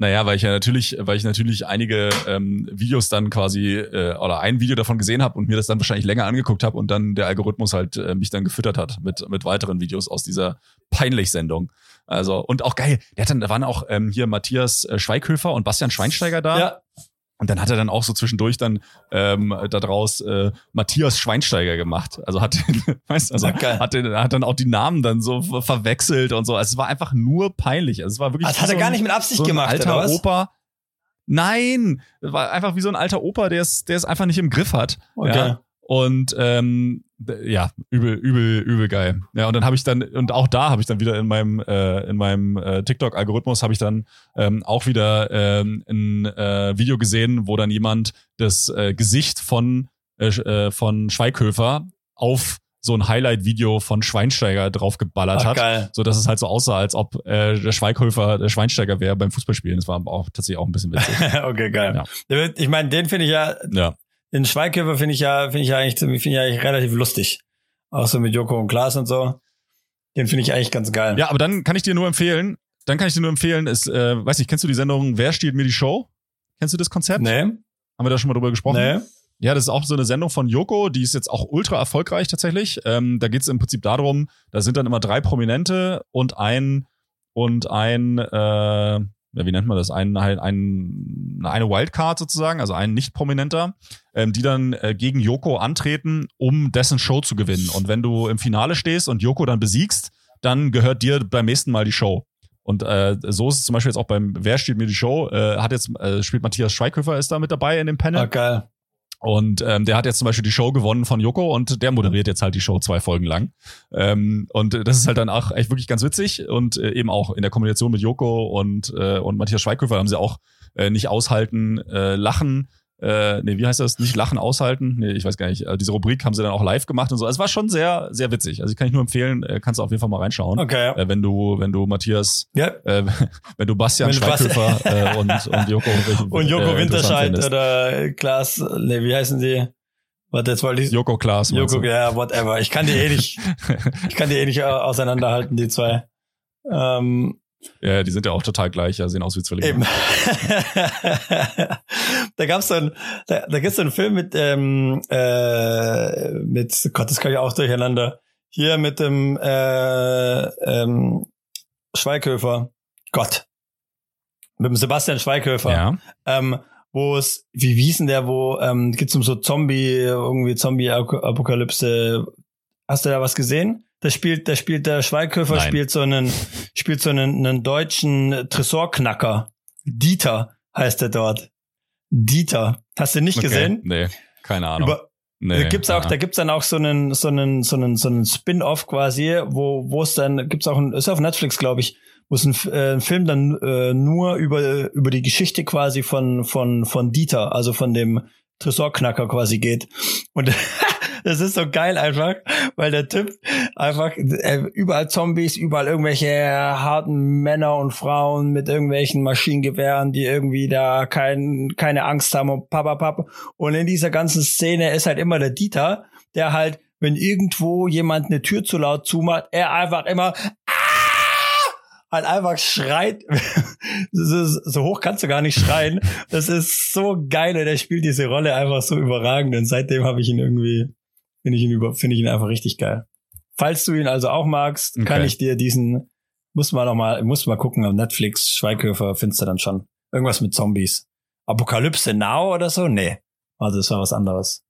naja, weil ich ja natürlich, weil ich natürlich einige ähm, Videos dann quasi äh, oder ein Video davon gesehen habe und mir das dann wahrscheinlich länger angeguckt habe und dann der Algorithmus halt äh, mich dann gefüttert hat mit mit weiteren Videos aus dieser peinlich Sendung. Also und auch geil, der hat dann, da waren auch ähm, hier Matthias äh, Schweighöfer und Bastian Schweinsteiger da. Ja. Und dann hat er dann auch so zwischendurch dann ähm, daraus äh, Matthias Schweinsteiger gemacht. Also hat, weißt, also okay. hat, den, hat dann auch die Namen dann so verwechselt und so. Also es war einfach nur peinlich. Also es war wirklich. Das hat er so gar nicht mit Absicht so gemacht, alter oder was? Opa. Nein, war einfach wie so ein alter Opa, der es, der es einfach nicht im Griff hat. Okay. Ja. Und ähm, ja, übel, übel, übel geil. Ja, und dann habe ich dann, und auch da habe ich dann wieder in meinem, äh, in meinem äh, TikTok-Algorithmus habe ich dann ähm, auch wieder ähm, ein äh, Video gesehen, wo dann jemand das äh, Gesicht von, äh, äh von Schweighöfer auf so ein Highlight-Video von Schweinsteiger draufgeballert Ach, hat, geil. so dass es halt so aussah, als ob äh, der Schweighöfer der Schweinsteiger wäre beim Fußballspielen. Das war auch tatsächlich auch ein bisschen witzig. okay, geil. Ja. Ich meine, den finde ich ja, ja den Schweighöfer finde ich ja, finde ich ja eigentlich, finde ich ja eigentlich relativ lustig. Auch so mit Joko und Klaas und so. Den finde ich eigentlich ganz geil. Ja, aber dann kann ich dir nur empfehlen, dann kann ich dir nur empfehlen, ist, äh, weiß nicht, kennst du die Sendung Wer stiehlt mir die Show? Kennst du das Konzept? Nee. Haben wir da schon mal drüber gesprochen? Nee. Ja, das ist auch so eine Sendung von Joko, die ist jetzt auch ultra erfolgreich tatsächlich. Ähm, da geht es im Prinzip darum, da sind dann immer drei Prominente und ein und ein äh, wie nennt man das, ein, ein, ein, eine Wildcard sozusagen, also ein nicht prominenter, ähm, die dann äh, gegen Joko antreten, um dessen Show zu gewinnen. Und wenn du im Finale stehst und Joko dann besiegst, dann gehört dir beim nächsten Mal die Show. Und äh, so ist es zum Beispiel jetzt auch beim Wer spielt mir die Show? Äh, hat jetzt äh, spielt Matthias Schweighöfer ist da mit dabei in dem Panel. Ah, geil. Und ähm, der hat jetzt zum Beispiel die Show gewonnen von Joko und der moderiert jetzt halt die Show zwei Folgen lang. Ähm, und das ist halt dann auch echt wirklich ganz witzig und äh, eben auch in der Kombination mit Joko und, äh, und Matthias Schweighöfer haben sie auch äh, nicht aushalten, äh, lachen äh, nee, wie heißt das? Nicht lachen, aushalten. Nee, ich weiß gar nicht. Also diese Rubrik haben sie dann auch live gemacht und so. Also es war schon sehr, sehr witzig. Also ich kann ich nur empfehlen, äh, kannst du auf jeden Fall mal reinschauen. Okay. Äh, wenn du, wenn du Matthias, ja. äh, wenn du Bastian Schweighöfer äh, und, und Joko und Joko äh, Winterscheid oder Klaas, nee, wie heißen die? Warte, jetzt wollte ich. Joko Klaas. Joko, ja, whatever. Ich kann die eh nicht, ich kann die eh nicht auseinanderhalten, die zwei. Ähm, ja, die sind ja auch total gleich, ja, sehen aus wie Zwillinge. Eben. da gab's so da, da gibt's so einen Film mit, ähm, äh, mit, Gott, das kann ich auch durcheinander. Hier mit dem äh, ähm, Schweighöfer. Gott. Mit dem Sebastian Schweighöfer. Ja. Ähm, wo es, wie wiesen der, wo ähm, gibt's um so Zombie, irgendwie Zombie-Apokalypse. Hast du da was gesehen? Da spielt, da spielt der Schweighöfer Nein. spielt so einen, spielt so einen, einen deutschen Tresorknacker. Dieter heißt er dort. Dieter. Hast du nicht okay. gesehen? Nee, keine Ahnung. Über, nee, da gibt's auch, da gibt's dann auch so einen, so einen, so einen, so einen Spin-off quasi, wo, wo es dann, gibt's auch ein, ist auf Netflix, glaube ich, wo es ein, äh, ein Film dann äh, nur über, über die Geschichte quasi von, von, von Dieter, also von dem Tresorknacker quasi geht. Und das ist so geil einfach, weil der Typ einfach äh, überall Zombies, überall irgendwelche harten Männer und Frauen mit irgendwelchen Maschinengewehren, die irgendwie da kein, keine Angst haben und papapap. Und in dieser ganzen Szene ist halt immer der Dieter, der halt, wenn irgendwo jemand eine Tür zu laut zumacht, er einfach immer halt einfach schreit. so hoch kannst du gar nicht schreien. Das ist so geil. Der spielt diese Rolle einfach so überragend. Und seitdem habe ich ihn irgendwie, finde ich ihn über, finde ich ihn einfach richtig geil. Falls du ihn also auch magst, okay. kann ich dir diesen, muss mal noch mal, muss mal gucken auf Netflix, Schweighöfer findest du dann schon. Irgendwas mit Zombies. Apokalypse Now oder so? Nee. Also das war was anderes.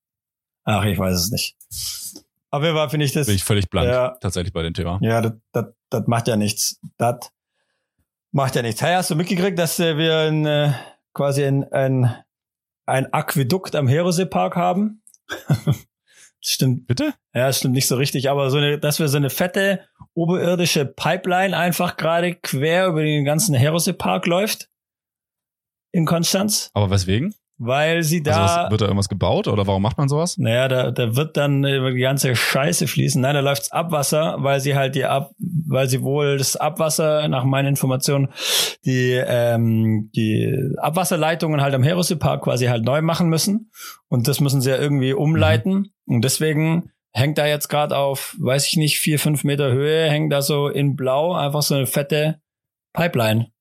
Ach, ich weiß es nicht. Auf jeden Fall finde ich das. Bin ich völlig blank, ja, tatsächlich bei dem Thema. Ja, das, das, das macht ja nichts. Das macht ja nichts. Hey, hast du mitgekriegt, dass äh, wir ein, äh, quasi ein, ein, ein Aquädukt am Herosee-Park haben? Stimmt. Bitte? Ja, das stimmt nicht so richtig, aber so eine, dass wir so eine fette oberirdische Pipeline einfach gerade quer über den ganzen Herosee-Park läuft. In Konstanz. Aber weswegen? Weil sie da. Also was, wird da irgendwas gebaut oder warum macht man sowas? Naja, da, da wird dann über die ganze Scheiße fließen. Nein, da läuft's Abwasser, weil sie halt die Ab, weil sie wohl das Abwasser, nach meinen Informationen, die, ähm, die Abwasserleitungen halt am Herosee Park quasi halt neu machen müssen. Und das müssen sie ja irgendwie umleiten. Mhm. Und deswegen hängt da jetzt gerade auf, weiß ich nicht, vier, fünf Meter Höhe, hängt da so in Blau einfach so eine fette Pipeline.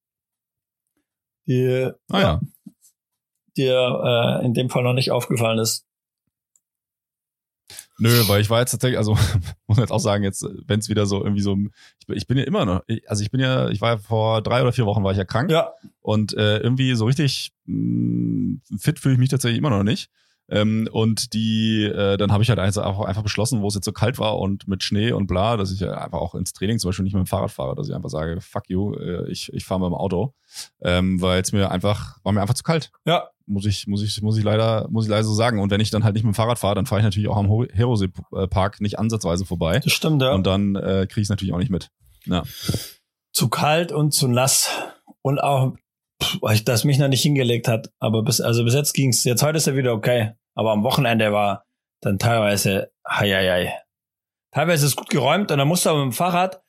Die, ah, ja dir äh, in dem Fall noch nicht aufgefallen ist. Nö, weil ich war jetzt tatsächlich, also muss jetzt auch sagen, jetzt, wenn es wieder so irgendwie so, ich, ich, bin ja immer noch, also ich bin ja, ich war ja vor drei oder vier Wochen war ich ja krank. Ja. Und äh, irgendwie so richtig mh, mm, fit fühle ich mich tatsächlich immer noch nicht. Ähm, und die, äh, dann habe ich halt einfach, auch einfach beschlossen, wo es jetzt so kalt war und mit Schnee und bla, dass ich einfach auch ins Training zum Beispiel nicht mit dem Fahrrad fahre, dass ich einfach sage, fuck you, äh, ich, ich fahre mit dem Auto. Ähm, weil es mir einfach, war mir einfach zu kalt. Ja. Muss ich, muss ich, muss ich leider, muss ich leider so sagen. Und wenn ich dann halt nicht mit dem Fahrrad fahre, dann fahre ich natürlich auch am Herosee Park nicht ansatzweise vorbei. Das stimmt, ja. Und dann äh, kriege ich es natürlich auch nicht mit. Ja. Zu kalt und zu nass. Und auch, pff, dass mich noch nicht hingelegt hat. Aber bis, also bis jetzt ging's. Jetzt heute ist er wieder okay. Aber am Wochenende war dann teilweise, hei, hei, hei. Teilweise ist es gut geräumt und dann musst du aber mit dem Fahrrad,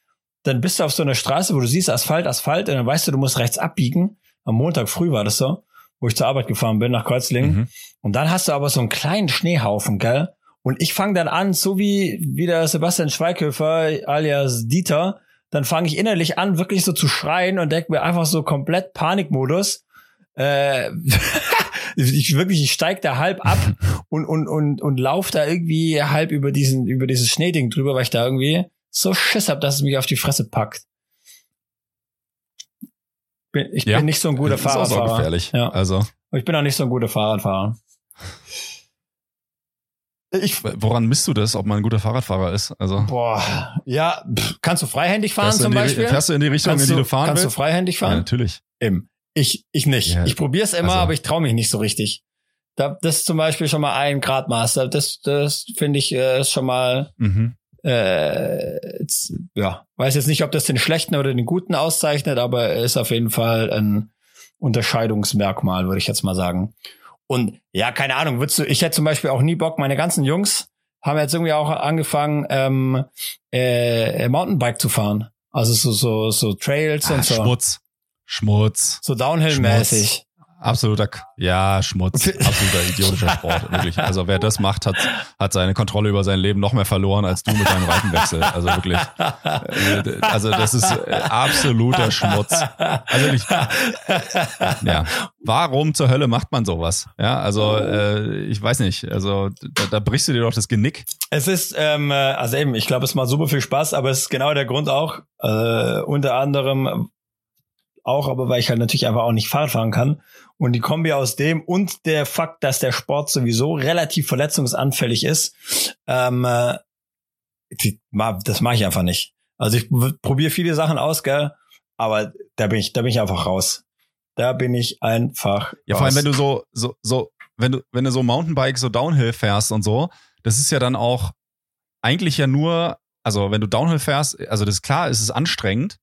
dann bist du auf so einer Straße, wo du siehst Asphalt, Asphalt und dann weißt du, du musst rechts abbiegen. Am Montag früh war das so, wo ich zur Arbeit gefahren bin, nach Kreuzlingen. Mhm. Und dann hast du aber so einen kleinen Schneehaufen, gell? Und ich fange dann an, so wie, wie der Sebastian Schweighöfer alias Dieter, dann fange ich innerlich an, wirklich so zu schreien und denke mir einfach so komplett Panikmodus. Äh, ich wirklich, ich steig da halb ab und, und, und, und lauf da irgendwie halb über diesen, über dieses Schneeding drüber, weil ich da irgendwie so Schiss hab, dass es mich auf die Fresse packt. Ich ja. bin nicht so ein guter Fahrradfahrer. Das ist auch gefährlich. Ja. Also. Ich bin auch nicht so ein guter Fahrradfahrer. Ich, Woran misst du das, ob man ein guter Fahrradfahrer ist? Also boah, ja, pff, kannst du freihändig fahren zum die, Beispiel? Fährst du in die Richtung, kannst in die du fahren kannst willst? Kannst du freihändig fahren? Ja, natürlich. Eben. Ich, ich nicht. Ja, ich probiere es immer, also, aber ich traue mich nicht so richtig. Da, das ist zum Beispiel schon mal ein Gradmaster. Das, das finde ich äh, schon mal. Mhm. Äh, jetzt, ja, weiß jetzt nicht, ob das den schlechten oder den guten auszeichnet, aber ist auf jeden Fall ein Unterscheidungsmerkmal, würde ich jetzt mal sagen. Und ja, keine Ahnung, würdest du, ich hätte zum Beispiel auch nie Bock, meine ganzen Jungs haben jetzt irgendwie auch angefangen, ähm, äh, Mountainbike zu fahren. Also so, so, so Trails ah, und so. Schmutz. Schmutz. So Downhill-mäßig. Absoluter, ja, Schmutz, absoluter idiotischer Sport, wirklich. Also wer das macht, hat, hat seine Kontrolle über sein Leben noch mehr verloren als du mit deinem Reifenwechsel. Also wirklich. Äh, also das ist äh, absoluter Schmutz. Also wirklich, ja. Warum zur Hölle macht man sowas? Ja, also äh, ich weiß nicht. Also da, da brichst du dir doch das Genick. Es ist, ähm, also eben, ich glaube, es macht super viel Spaß, aber es ist genau der Grund auch, äh, unter anderem, auch, aber weil ich halt natürlich einfach auch nicht Fahrrad fahren kann. Und die Kombi aus dem und der Fakt, dass der Sport sowieso relativ verletzungsanfällig ist, ähm, äh, die, das mache ich einfach nicht. Also ich probiere viele Sachen aus, gell, aber da bin ich, da bin ich einfach raus. Da bin ich einfach. Ja, raus. vor allem wenn du so, so, so, wenn du, wenn du so Mountainbike so Downhill fährst und so, das ist ja dann auch eigentlich ja nur, also wenn du Downhill fährst, also das ist klar, ist es anstrengend,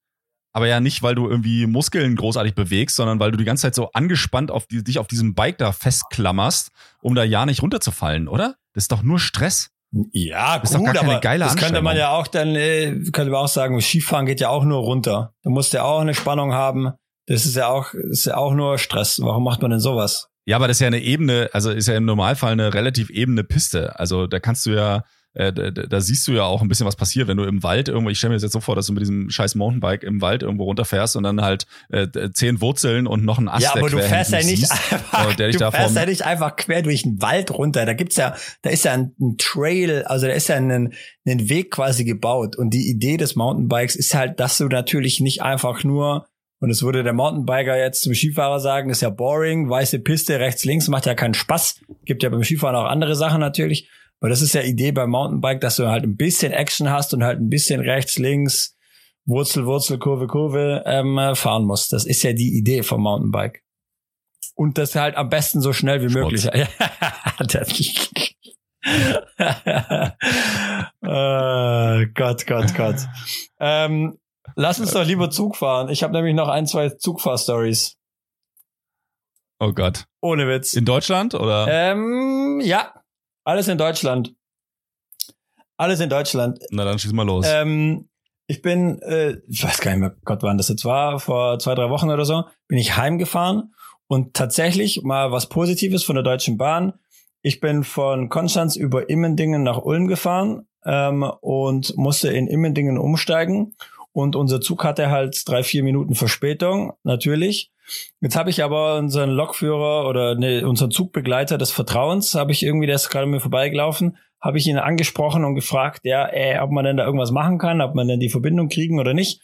aber ja nicht, weil du irgendwie Muskeln großartig bewegst, sondern weil du die ganze Zeit so angespannt auf die, dich auf diesem Bike da festklammerst, um da ja nicht runterzufallen, oder? Das ist doch nur Stress. Ja, das gut, aber das könnte man ja auch dann, äh, könnte man auch sagen, Skifahren geht ja auch nur runter. Du musst ja auch eine Spannung haben. Das ist ja auch, ist ja auch nur Stress. Warum macht man denn sowas? Ja, aber das ist ja eine Ebene, also ist ja im Normalfall eine relativ ebene Piste. Also da kannst du ja, äh, da, da, siehst du ja auch ein bisschen, was passiert, wenn du im Wald irgendwo, ich stelle mir das jetzt so vor, dass du mit diesem scheiß Mountainbike im Wald irgendwo runterfährst und dann halt äh, zehn Wurzeln und noch ein Ast, ja, aber du fährst ja nicht siehst, einfach, dich du fährst ja nicht einfach quer durch den Wald runter. Da gibt's ja, da ist ja ein, ein Trail, also da ist ja ein, ein Weg quasi gebaut und die Idee des Mountainbikes ist halt, dass du natürlich nicht einfach nur und es würde der Mountainbiker jetzt zum Skifahrer sagen, ist ja boring, weiße Piste, rechts, links, macht ja keinen Spaß. Gibt ja beim Skifahren auch andere Sachen natürlich. Weil das ist ja Idee beim Mountainbike, dass du halt ein bisschen Action hast und halt ein bisschen rechts, links, Wurzel, Wurzel, Kurve, Kurve ähm, fahren musst. Das ist ja die Idee vom Mountainbike. Und das halt am besten so schnell wie Schmutz. möglich. oh, Gott, Gott, Gott. ähm, lass uns doch lieber Zug fahren. Ich habe nämlich noch ein, zwei Zugfahrstories. Oh Gott. Ohne Witz. In Deutschland oder? Ähm, ja, alles in Deutschland. Alles in Deutschland. Na dann schieß mal los. Ähm, ich bin, äh, ich weiß gar nicht mehr, Gott, wann das jetzt war, vor zwei, drei Wochen oder so, bin ich heimgefahren und tatsächlich mal was Positives von der Deutschen Bahn. Ich bin von Konstanz über Immendingen nach Ulm gefahren ähm, und musste in Immendingen umsteigen. Und unser Zug hatte halt drei, vier Minuten Verspätung, natürlich. Jetzt habe ich aber unseren Lokführer oder ne, unseren Zugbegleiter des Vertrauens, habe ich irgendwie, der ist gerade mir vorbeigelaufen, habe ich ihn angesprochen und gefragt, ja, ey, ob man denn da irgendwas machen kann, ob man denn die Verbindung kriegen oder nicht.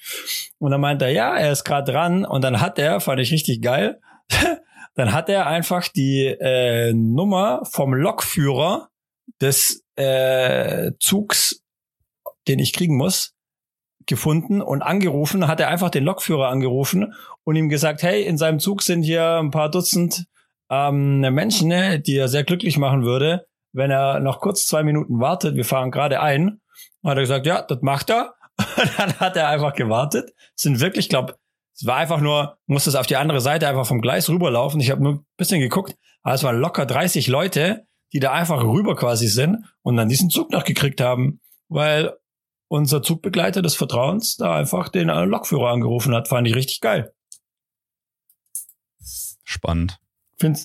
Und dann meint er, ja, er ist gerade dran. Und dann hat er, fand ich richtig geil, dann hat er einfach die äh, Nummer vom Lokführer des äh, Zugs, den ich kriegen muss, gefunden und angerufen, hat er einfach den Lokführer angerufen und ihm gesagt, hey, in seinem Zug sind hier ein paar Dutzend ähm, Menschen, ne, die er sehr glücklich machen würde, wenn er noch kurz zwei Minuten wartet. Wir fahren gerade ein. Hat er gesagt, ja, das macht er. Und dann hat er einfach gewartet. Sind wirklich, glaube es war einfach nur, musste es auf die andere Seite einfach vom Gleis rüberlaufen. Ich habe nur ein bisschen geguckt, aber es waren locker 30 Leute, die da einfach rüber quasi sind und dann diesen Zug noch gekriegt haben, weil unser Zugbegleiter des Vertrauens da einfach den Lokführer angerufen hat. Fand ich richtig geil. Spannend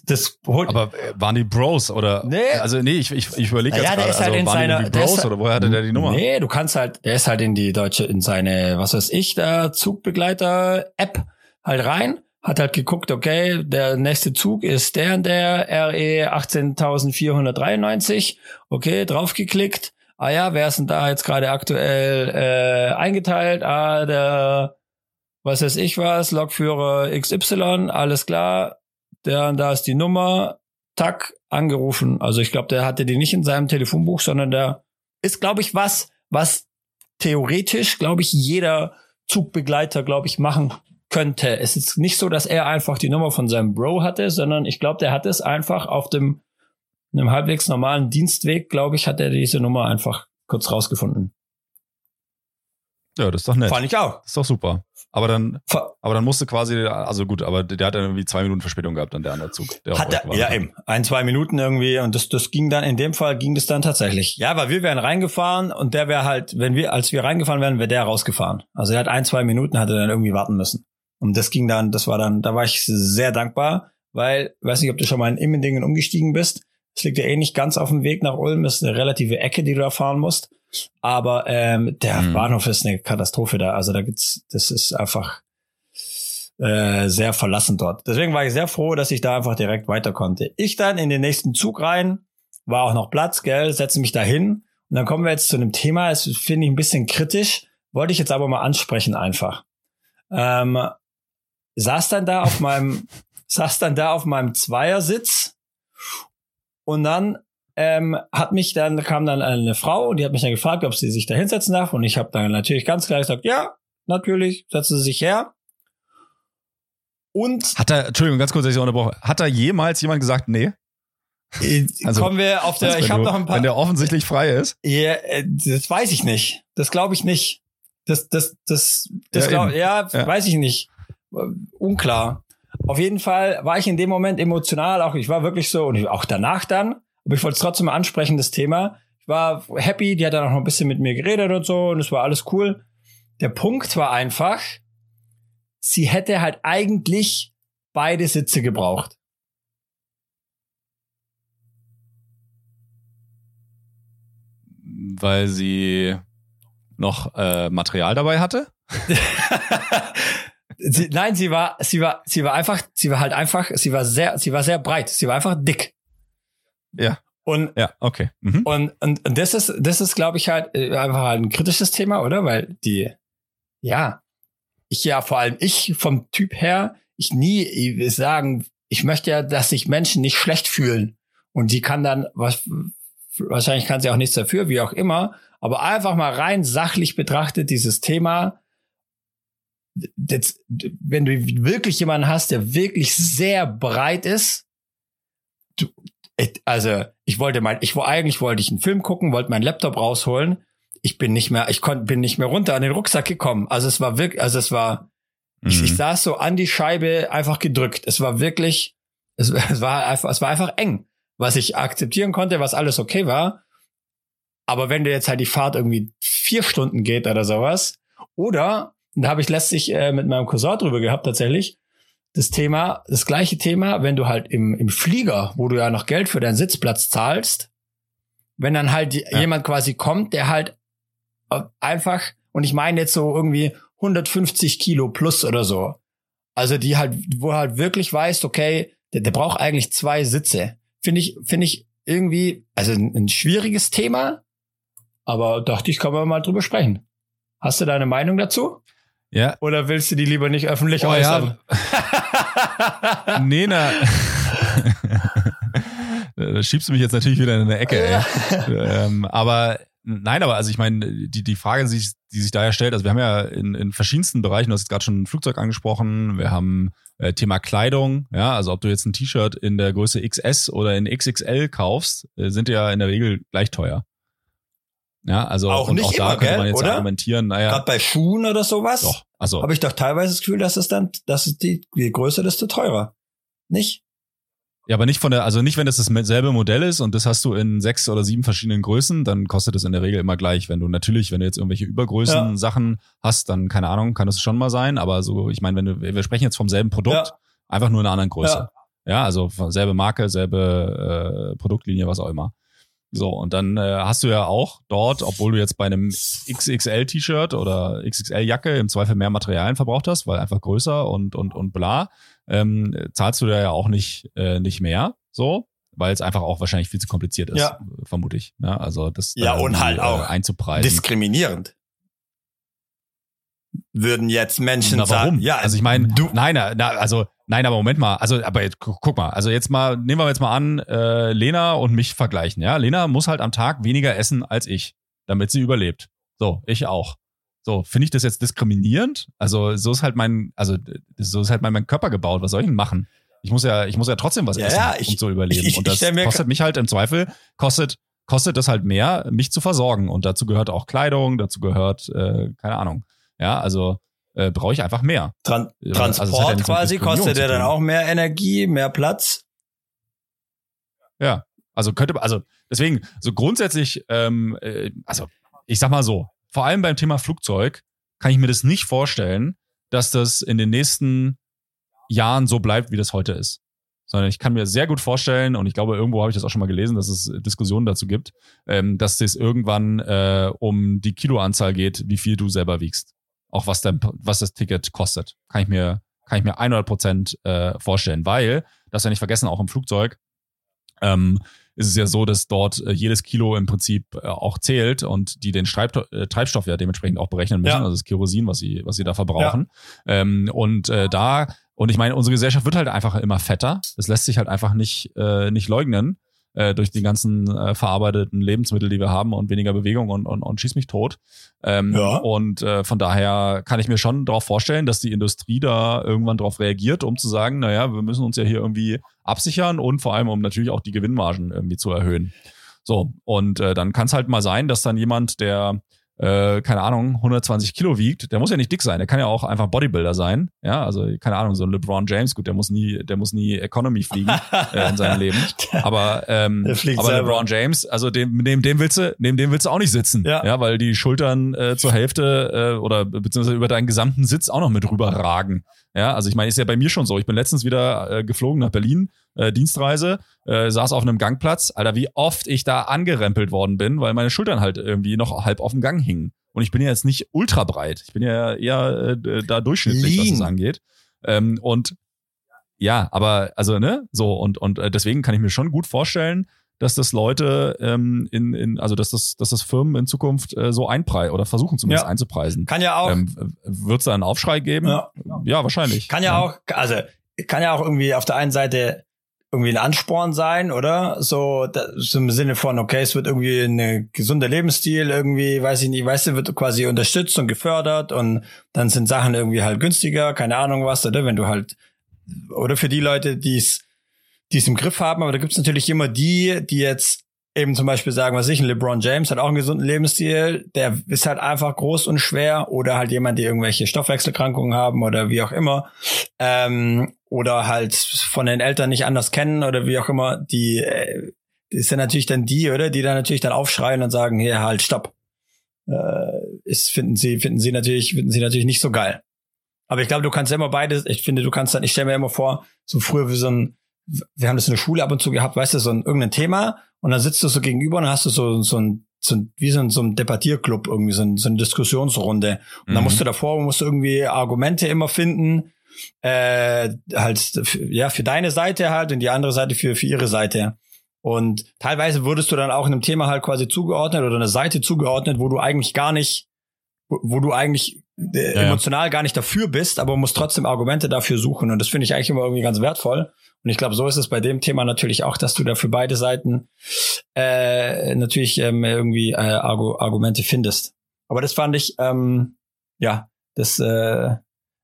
das holt. Aber äh, waren die Bros oder? Nee. Also nee, ich, ich, ich überlege naja, jetzt gerade, halt also waren seiner, die Bros oder woher hatte der die Nummer? Nee, du kannst halt, der ist halt in die deutsche, in seine, was weiß ich, der Zugbegleiter-App halt rein, hat halt geguckt, okay, der nächste Zug ist der und der RE 18493, okay, draufgeklickt. Ah ja, wer ist denn da jetzt gerade aktuell äh, eingeteilt? Ah, der was weiß ich was, Lokführer XY, alles klar, der, da ist die Nummer, tack, angerufen. Also ich glaube, der hatte die nicht in seinem Telefonbuch, sondern der ist, glaube ich, was, was theoretisch, glaube ich, jeder Zugbegleiter, glaube ich, machen könnte. Es ist nicht so, dass er einfach die Nummer von seinem Bro hatte, sondern ich glaube, der hat es einfach auf dem einem halbwegs normalen Dienstweg, glaube ich, hat er diese Nummer einfach kurz rausgefunden. Ja, das ist doch nett. Fand ich auch. Das ist doch super. Aber dann, aber dann musste quasi, also gut, aber der hat dann irgendwie zwei Minuten Verspätung gehabt, dann der andere Zug. Der hat er, ja eben, ein, zwei Minuten irgendwie und das, das ging dann, in dem Fall ging das dann tatsächlich. Ja, weil wir wären reingefahren und der wäre halt, wenn wir, als wir reingefahren wären, wäre der rausgefahren. Also er hat ein, zwei Minuten, hatte dann irgendwie warten müssen. Und das ging dann, das war dann, da war ich sehr dankbar, weil, weiß nicht, ob du schon mal in Immendingen umgestiegen bist. Es liegt ja eh nicht ganz auf dem Weg nach Ulm, das ist eine relative Ecke, die du da fahren musst. Aber ähm, der mhm. Bahnhof ist eine Katastrophe da. Also da gibt's, das ist einfach äh, sehr verlassen dort. Deswegen war ich sehr froh, dass ich da einfach direkt weiter konnte. Ich dann in den nächsten Zug rein, war auch noch Platz, gell, setze mich da hin. Und dann kommen wir jetzt zu einem Thema, das finde ich ein bisschen kritisch, wollte ich jetzt aber mal ansprechen einfach. Ähm, saß dann da auf meinem, saß dann da auf meinem Zweiersitz und dann ähm, hat mich dann, kam dann eine Frau und die hat mich dann gefragt, ob sie sich da hinsetzen darf. Und ich habe dann natürlich ganz klar gesagt, ja, natürlich, setzen Sie sich her. Und hat er, Entschuldigung, ganz kurz, dass ich unterbrochen. Hat da jemals jemand gesagt, nee? Äh, also, kommen wir auf der, ich habe noch ein paar. Wenn der offensichtlich frei ist. Ja, äh, das weiß ich nicht. Das glaube ich nicht. Das, das, das, das ja, glaub, ja, ja, weiß ich nicht. Unklar. Auf jeden Fall war ich in dem Moment emotional, auch ich war wirklich so, und auch danach dann, aber ich wollte es trotzdem mal ansprechen, das Thema. Ich war happy, die hat dann auch noch ein bisschen mit mir geredet und so und es war alles cool. Der Punkt war einfach, sie hätte halt eigentlich beide Sitze gebraucht. Weil sie noch äh, Material dabei hatte? sie, nein, sie war, sie war, sie war einfach, sie war halt einfach, sie war sehr, sie war sehr breit, sie war einfach dick. Ja. Und, ja, okay. Mhm. Und, und, und das ist, das ist, glaube ich, halt äh, einfach halt ein kritisches Thema, oder? Weil die, ja, ich ja, vor allem ich vom Typ her, ich nie ich sagen, ich möchte ja, dass sich Menschen nicht schlecht fühlen. Und die kann dann, was, wahrscheinlich kann sie auch nichts dafür, wie auch immer, aber einfach mal rein sachlich betrachtet, dieses Thema, das, wenn du wirklich jemanden hast, der wirklich sehr breit ist, du, also ich wollte mein, ich eigentlich wollte ich einen Film gucken, wollte meinen Laptop rausholen. Ich bin nicht mehr, ich konnte, bin nicht mehr runter an den Rucksack gekommen. Also es war wirklich, also es war, mhm. ich, ich mhm. saß so an die Scheibe einfach gedrückt. Es war wirklich, es, es war einfach, es war einfach eng, was ich akzeptieren konnte, was alles okay war. Aber wenn dir jetzt halt die Fahrt irgendwie vier Stunden geht oder sowas, oder, da habe ich letztlich äh, mit meinem Cousin drüber gehabt tatsächlich, das Thema, das gleiche Thema, wenn du halt im, im Flieger, wo du ja noch Geld für deinen Sitzplatz zahlst, wenn dann halt ja. jemand quasi kommt, der halt äh, einfach, und ich meine jetzt so irgendwie 150 Kilo plus oder so. Also die halt, wo halt wirklich weißt, okay, der, der braucht eigentlich zwei Sitze. Finde ich, finde ich, irgendwie, also ein, ein schwieriges Thema, aber dachte ich, kann man mal drüber sprechen. Hast du deine Meinung dazu? Ja. Oder willst du die lieber nicht öffentlich oh, äußern? Ja. nee, na. da schiebst du mich jetzt natürlich wieder in eine Ecke, ey. ähm, aber nein, aber also ich meine, die, die Frage, die sich, die sich da ja stellt, also wir haben ja in, in verschiedensten Bereichen, du hast jetzt gerade schon ein Flugzeug angesprochen, wir haben äh, Thema Kleidung, ja, also ob du jetzt ein T-Shirt in der Größe XS oder in XXL kaufst, äh, sind ja in der Regel gleich teuer. Ja, also auch, nicht auch da immer, könnte man jetzt oder? argumentieren, naja. Gerade bei Schuhen oder sowas. Doch, also. Habe ich doch teilweise das Gefühl, dass es dann, dass es die, je größer, desto teurer. Nicht? Ja, aber nicht von der, also nicht, wenn das dasselbe Modell ist und das hast du in sechs oder sieben verschiedenen Größen, dann kostet es in der Regel immer gleich. Wenn du natürlich, wenn du jetzt irgendwelche Übergrößen ja. Sachen hast, dann keine Ahnung, kann das schon mal sein. Aber so, ich meine, wenn du, wir sprechen jetzt vom selben Produkt, ja. einfach nur in einer anderen Größe. Ja, ja also selbe Marke, selbe äh, Produktlinie, was auch immer. So, und dann äh, hast du ja auch dort, obwohl du jetzt bei einem XXL-T-Shirt oder XXL-Jacke im Zweifel mehr Materialien verbraucht hast, weil einfach größer und, und, und bla, ähm, zahlst du da ja auch nicht, äh, nicht mehr, so, weil es einfach auch wahrscheinlich viel zu kompliziert ist, ja. vermute ich. Ja, also das ja, und halt auch äh, einzupreisen. diskriminierend. Würden jetzt Menschen Na, warum? sagen, ja, also ich meine, nein, na, also Nein, aber Moment mal. Also, aber jetzt, guck mal. Also jetzt mal, nehmen wir jetzt mal an, äh, Lena und mich vergleichen. Ja, Lena muss halt am Tag weniger essen als ich, damit sie überlebt. So, ich auch. So, finde ich das jetzt diskriminierend? Also, so ist halt mein, also so ist halt mein, mein Körper gebaut. Was soll ich denn machen? Ich muss ja, ich muss ja trotzdem was ja, essen, ja, ich, um zu überleben. Ich, ich, und das kostet mich halt im Zweifel, kostet, kostet das halt mehr, mich zu versorgen. Und dazu gehört auch Kleidung, dazu gehört, äh, keine Ahnung. Ja, also äh, brauche ich einfach mehr. Tran also Transport also ja quasi kostet der dann auch mehr Energie, mehr Platz. Ja, also könnte, also deswegen, so grundsätzlich, ähm, äh, also ich sag mal so, vor allem beim Thema Flugzeug kann ich mir das nicht vorstellen, dass das in den nächsten Jahren so bleibt, wie das heute ist. Sondern ich kann mir sehr gut vorstellen, und ich glaube, irgendwo habe ich das auch schon mal gelesen, dass es Diskussionen dazu gibt, ähm, dass das irgendwann äh, um die Kiloanzahl geht, wie viel du selber wiegst auch was, dein, was das Ticket kostet. Kann ich mir, kann ich mir 100 Prozent äh, vorstellen, weil, das ja nicht vergessen, auch im Flugzeug, ähm, ist es ja so, dass dort äh, jedes Kilo im Prinzip äh, auch zählt und die den Streib äh, Treibstoff ja dementsprechend auch berechnen müssen, ja. also das Kerosin, was sie, was sie da verbrauchen. Ja. Ähm, und äh, da, und ich meine, unsere Gesellschaft wird halt einfach immer fetter. Das lässt sich halt einfach nicht, äh, nicht leugnen äh, durch die ganzen äh, verarbeiteten Lebensmittel, die wir haben und weniger Bewegung und, und, und schieß mich tot. Ähm, ja. Und äh, von daher kann ich mir schon darauf vorstellen, dass die Industrie da irgendwann darauf reagiert, um zu sagen, naja, wir müssen uns ja hier irgendwie absichern und vor allem, um natürlich auch die Gewinnmargen irgendwie zu erhöhen. So, und äh, dann kann es halt mal sein, dass dann jemand, der äh, keine Ahnung, 120 Kilo wiegt, der muss ja nicht dick sein, der kann ja auch einfach Bodybuilder sein. Ja, also keine Ahnung, so ein LeBron James, gut, der muss nie, der muss nie Economy fliegen äh, in seinem Leben. Aber, ähm, aber selber. LeBron James, also dem, neben dem willst du, neben dem willst du auch nicht sitzen. Ja, ja weil die Schultern äh, zur Hälfte äh, oder beziehungsweise über deinen gesamten Sitz auch noch mit rüber ragen. Ja, also ich meine, ist ja bei mir schon so. Ich bin letztens wieder äh, geflogen nach Berlin, äh, Dienstreise, äh, saß auf einem Gangplatz. Alter, wie oft ich da angerempelt worden bin, weil meine Schultern halt irgendwie noch halb auf dem Gang hingen. Und ich bin ja jetzt nicht ultra breit. Ich bin ja eher äh, da durchschnittlich, Lean. was das angeht. Ähm, und ja, aber also ne, so und und äh, deswegen kann ich mir schon gut vorstellen, dass das Leute ähm, in, in also dass das dass das Firmen in Zukunft äh, so einpreisen oder versuchen zumindest ja. einzupreisen. Kann ja auch. Ähm, Wird es da einen Aufschrei geben? Ja. ja, wahrscheinlich. Kann ja, ja, auch, also kann ja auch irgendwie auf der einen Seite irgendwie ein Ansporn sein, oder? So, so im Sinne von, okay, es wird irgendwie ein gesunder Lebensstil irgendwie, weiß ich nicht, weißt du, wird quasi unterstützt und gefördert und dann sind Sachen irgendwie halt günstiger, keine Ahnung was, oder? Wenn du halt, oder für die Leute, die es die es im Griff haben, aber da gibt es natürlich immer die, die jetzt eben zum Beispiel sagen, was ich, ein LeBron James hat auch einen gesunden Lebensstil, der ist halt einfach groß und schwer oder halt jemand, die irgendwelche Stoffwechselkrankungen haben oder wie auch immer ähm, oder halt von den Eltern nicht anders kennen oder wie auch immer, die äh, ist ja natürlich dann die, oder, die dann natürlich dann aufschreien und sagen, hier halt, stopp. Äh, ist, finden sie, finden sie natürlich, finden sie natürlich nicht so geil. Aber ich glaube, du kannst ja immer beides, ich finde, du kannst dann, ich stelle mir immer vor, so früher wie so ein wir haben das in der Schule ab und zu gehabt, weißt du, so ein irgendein Thema und dann sitzt du so gegenüber und dann hast du so, so ein so wie so ein, so ein Debattierclub, irgendwie so, ein, so eine Diskussionsrunde. Und mhm. dann musst du davor, musst du irgendwie Argumente immer finden, äh, halt, ja, für deine Seite halt und die andere Seite für, für ihre Seite. Und teilweise wurdest du dann auch einem Thema halt quasi zugeordnet oder einer Seite zugeordnet, wo du eigentlich gar nicht, wo, wo du eigentlich äh, ja, emotional ja. gar nicht dafür bist, aber musst trotzdem Argumente dafür suchen. Und das finde ich eigentlich immer irgendwie ganz wertvoll. Und ich glaube, so ist es bei dem Thema natürlich auch, dass du da für beide Seiten äh, natürlich ähm, irgendwie äh, Argu Argumente findest. Aber das fand ich, ähm, ja, das, äh,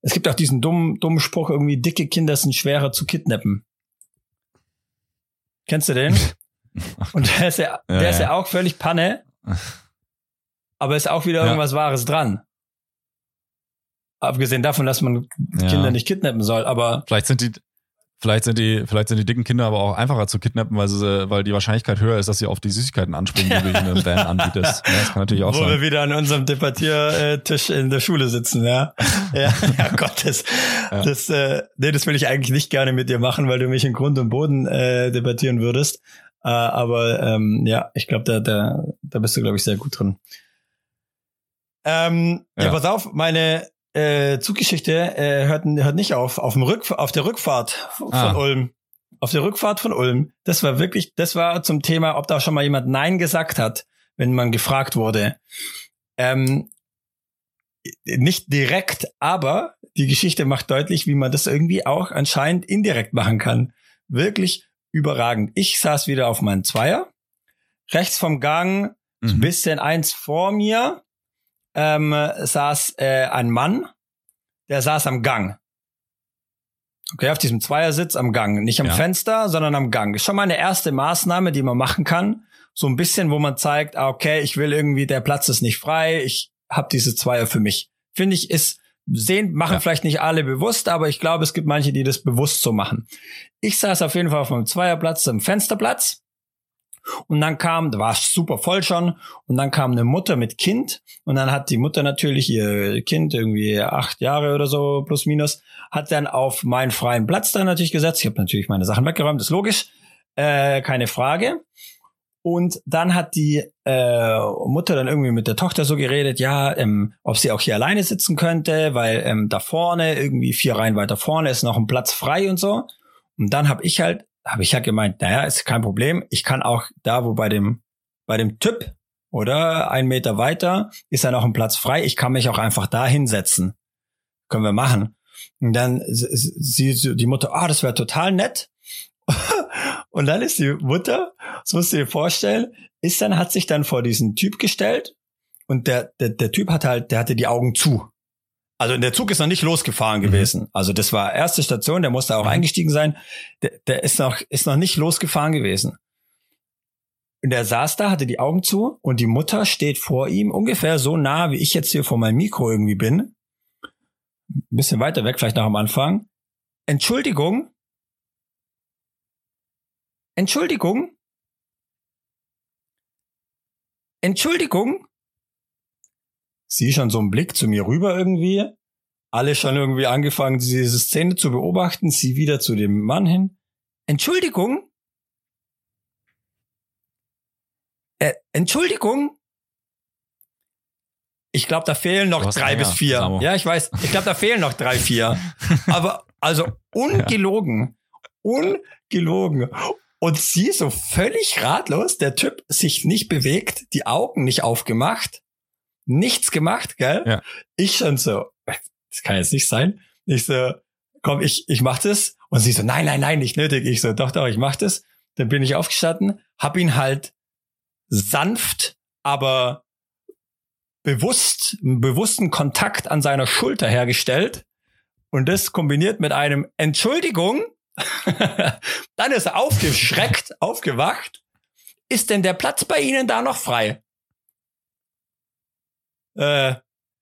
es gibt auch diesen dummen, dummen Spruch, irgendwie, dicke Kinder sind schwerer zu kidnappen. Kennst du den? Und der ist ja, der ja, ist ja auch völlig Panne. Aber ist auch wieder ja. irgendwas Wahres dran. Abgesehen davon, dass man Kinder nicht kidnappen soll, aber. Vielleicht sind die, Vielleicht sind die, vielleicht sind die dicken Kinder aber auch einfacher zu kidnappen, weil sie, weil die Wahrscheinlichkeit höher ist, dass sie auf die Süßigkeiten anspringen, die du in einem Van anbietest. Ja, das kann natürlich auch Wo sein. Wo wir wieder an unserem Debattiertisch in der Schule sitzen, ja. Ja, ja Gott, das, ja. das, äh, nee, das will ich eigentlich nicht gerne mit dir machen, weil du mich in Grund und Boden äh, debattieren würdest. Äh, aber ähm, ja, ich glaube, da, da, da bist du, glaube ich, sehr gut drin. Ähm, ja. ja, pass auf, meine äh, Zuggeschichte äh, hört, hört nicht auf. Auf, dem Rück, auf der Rückfahrt von ah. Ulm. Auf der Rückfahrt von Ulm. Das war wirklich, das war zum Thema, ob da schon mal jemand Nein gesagt hat, wenn man gefragt wurde. Ähm, nicht direkt, aber die Geschichte macht deutlich, wie man das irgendwie auch anscheinend indirekt machen kann. Wirklich überragend. Ich saß wieder auf meinem Zweier, rechts vom Gang, mhm. bisschen eins vor mir, ähm, saß äh, ein Mann, der saß am Gang. Okay, auf diesem Zweiersitz am Gang. Nicht am ja. Fenster, sondern am Gang. Ist schon mal eine erste Maßnahme, die man machen kann. So ein bisschen, wo man zeigt, ah, okay, ich will irgendwie, der Platz ist nicht frei, ich habe diese Zweier für mich. Finde ich, ist sehen, machen ja. vielleicht nicht alle bewusst, aber ich glaube, es gibt manche, die das bewusst so machen. Ich saß auf jeden Fall auf meinem Zweierplatz, am Fensterplatz und dann kam, da war super voll schon, und dann kam eine Mutter mit Kind und dann hat die Mutter natürlich ihr Kind, irgendwie acht Jahre oder so, plus minus, hat dann auf meinen freien Platz dann natürlich gesetzt. Ich habe natürlich meine Sachen weggeräumt, ist logisch, äh, keine Frage. Und dann hat die äh, Mutter dann irgendwie mit der Tochter so geredet, ja, ähm, ob sie auch hier alleine sitzen könnte, weil ähm, da vorne, irgendwie vier Reihen weiter vorne, ist noch ein Platz frei und so. Und dann habe ich halt habe ich ja gemeint, naja, ist kein Problem. Ich kann auch da, wo bei dem, bei dem Typ oder ein Meter weiter ist ja noch ein Platz frei. Ich kann mich auch einfach da hinsetzen. Können wir machen. Und dann sie, die Mutter, ah, oh, das wäre total nett. und dann ist die Mutter, das musst du dir vorstellen, ist dann, hat sich dann vor diesen Typ gestellt und der, der, der Typ hat halt, der hatte die Augen zu. Also der Zug ist noch nicht losgefahren mhm. gewesen. Also das war erste Station, der musste auch mhm. eingestiegen sein. Der, der ist noch, ist noch nicht losgefahren gewesen. Und er saß da, hatte die Augen zu und die Mutter steht vor ihm, ungefähr so nah, wie ich jetzt hier vor meinem Mikro irgendwie bin. Ein bisschen weiter weg, vielleicht noch am Anfang. Entschuldigung. Entschuldigung. Entschuldigung. Sie schon so einen Blick zu mir rüber irgendwie. Alle schon irgendwie angefangen, diese Szene zu beobachten. Sie wieder zu dem Mann hin. Entschuldigung? Äh, Entschuldigung? Ich glaube, da fehlen noch drei länger, bis vier. Samo. Ja, ich weiß. Ich glaube, da fehlen noch drei, vier. Aber also ungelogen. Ungelogen. Und sie so völlig ratlos, der Typ sich nicht bewegt, die Augen nicht aufgemacht nichts gemacht, gell? Ja. Ich schon so, das kann jetzt nicht sein. Ich so, komm, ich, ich mach das. Und sie so, nein, nein, nein, nicht nötig. Ich so, doch, doch, ich mach das. Dann bin ich aufgestanden, hab ihn halt sanft, aber bewusst, einen bewussten Kontakt an seiner Schulter hergestellt. Und das kombiniert mit einem Entschuldigung. Dann ist er aufgeschreckt, aufgewacht. Ist denn der Platz bei Ihnen da noch frei? Äh,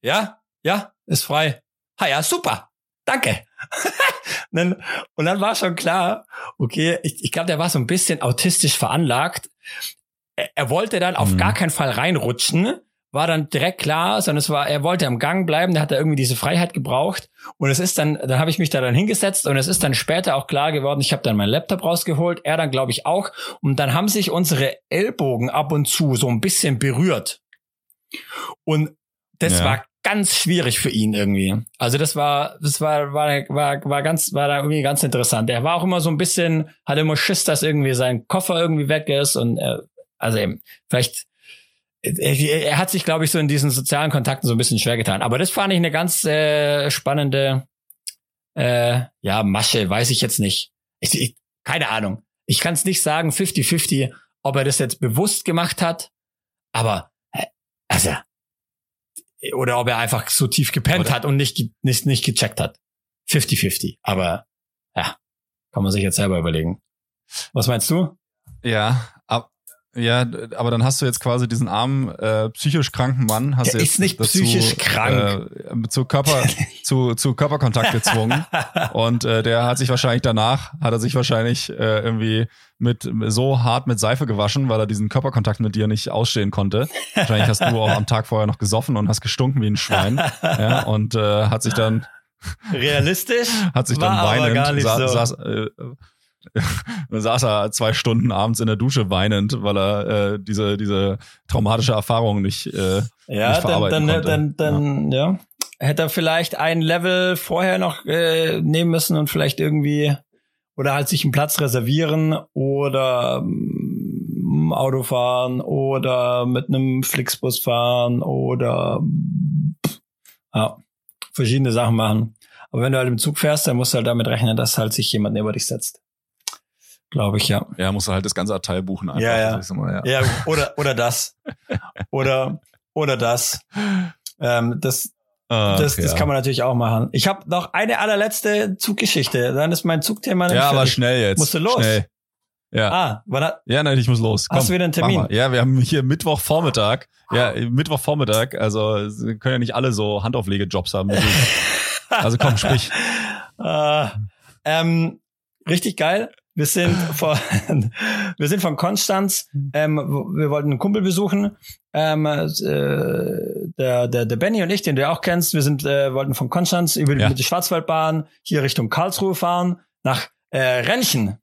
ja, ja, ist frei. Ha ja, super. Danke. und, dann, und dann war schon klar, okay, ich, ich glaube, der war so ein bisschen autistisch veranlagt. Er, er wollte dann mhm. auf gar keinen Fall reinrutschen, war dann direkt klar, sondern es war, er wollte am Gang bleiben, der hat da irgendwie diese Freiheit gebraucht. Und es ist dann, dann habe ich mich da dann hingesetzt und es ist dann später auch klar geworden, ich habe dann meinen Laptop rausgeholt, er dann glaube ich auch. Und dann haben sich unsere Ellbogen ab und zu so ein bisschen berührt. Und das ja. war ganz schwierig für ihn irgendwie. Also das war, das war, war, war, war ganz, war da irgendwie ganz interessant. Er war auch immer so ein bisschen, hatte immer Schiss, dass irgendwie sein Koffer irgendwie weg ist und er, also eben, vielleicht, er, er hat sich, glaube ich, so in diesen sozialen Kontakten so ein bisschen schwer getan. Aber das fand ich eine ganz äh, spannende, äh, ja, Masche, weiß ich jetzt nicht. Ich, ich, keine Ahnung. Ich kann es nicht sagen, 50-50, ob er das jetzt bewusst gemacht hat, aber äh, also oder ob er einfach so tief gepennt oder hat und nicht, nicht, nicht gecheckt hat. 50-50. Aber ja, kann man sich jetzt selber überlegen. Was meinst du? Ja, ja, aber dann hast du jetzt quasi diesen armen, äh, psychisch kranken Mann, hast Der jetzt ist nicht dazu, psychisch krank. Äh, zu Körper, zu, zu Körperkontakt gezwungen. und äh, der hat sich wahrscheinlich danach, hat er sich wahrscheinlich äh, irgendwie mit so hart mit Seife gewaschen, weil er diesen Körperkontakt mit dir nicht ausstehen konnte. Wahrscheinlich hast du auch am Tag vorher noch gesoffen und hast gestunken wie ein Schwein. ja, und äh, hat sich dann realistisch hat sich dann weinend sa so. saß, äh, dann saß er zwei Stunden abends in der Dusche weinend, weil er äh, diese, diese traumatische Erfahrung nicht, äh, ja, nicht verarbeiten dann, konnte. Dann, dann, ja. ja. Hätte er vielleicht ein Level vorher noch äh, nehmen müssen und vielleicht irgendwie oder halt sich einen Platz reservieren oder ähm, Auto fahren oder mit einem Flixbus fahren oder ja, verschiedene Sachen machen. Aber wenn du halt im Zug fährst, dann musst du halt damit rechnen, dass halt sich jemand neben dich setzt. Glaube ich, ja. Ja, musst du halt das ganze Abteil buchen einfach. Ja, ja. Mal, ja. ja. oder, oder das. oder, oder das. Ähm, das, Ach, das, das kann man natürlich auch machen. Ich habe noch eine allerletzte Zuggeschichte. Dann ist mein Zugthema. Ja, aber schnell jetzt. Musst du los? Schnell. Ja. Ah, wann hat, ja, nein, ich muss los. Komm, hast du wieder einen Termin? Ja, wir haben hier Mittwochvormittag. Ja, Mittwochvormittag. Also können ja nicht alle so Handauflegejobs haben. also komm, sprich. uh, ähm, richtig geil. Wir sind von, wir sind von Konstanz. Ähm, wir wollten einen Kumpel besuchen. Ähm, äh, der, der, der Benny und ich, den du auch kennst, wir sind, äh, wollten von Konstanz über ja. die Schwarzwaldbahn hier Richtung Karlsruhe fahren, nach äh, Rennchen.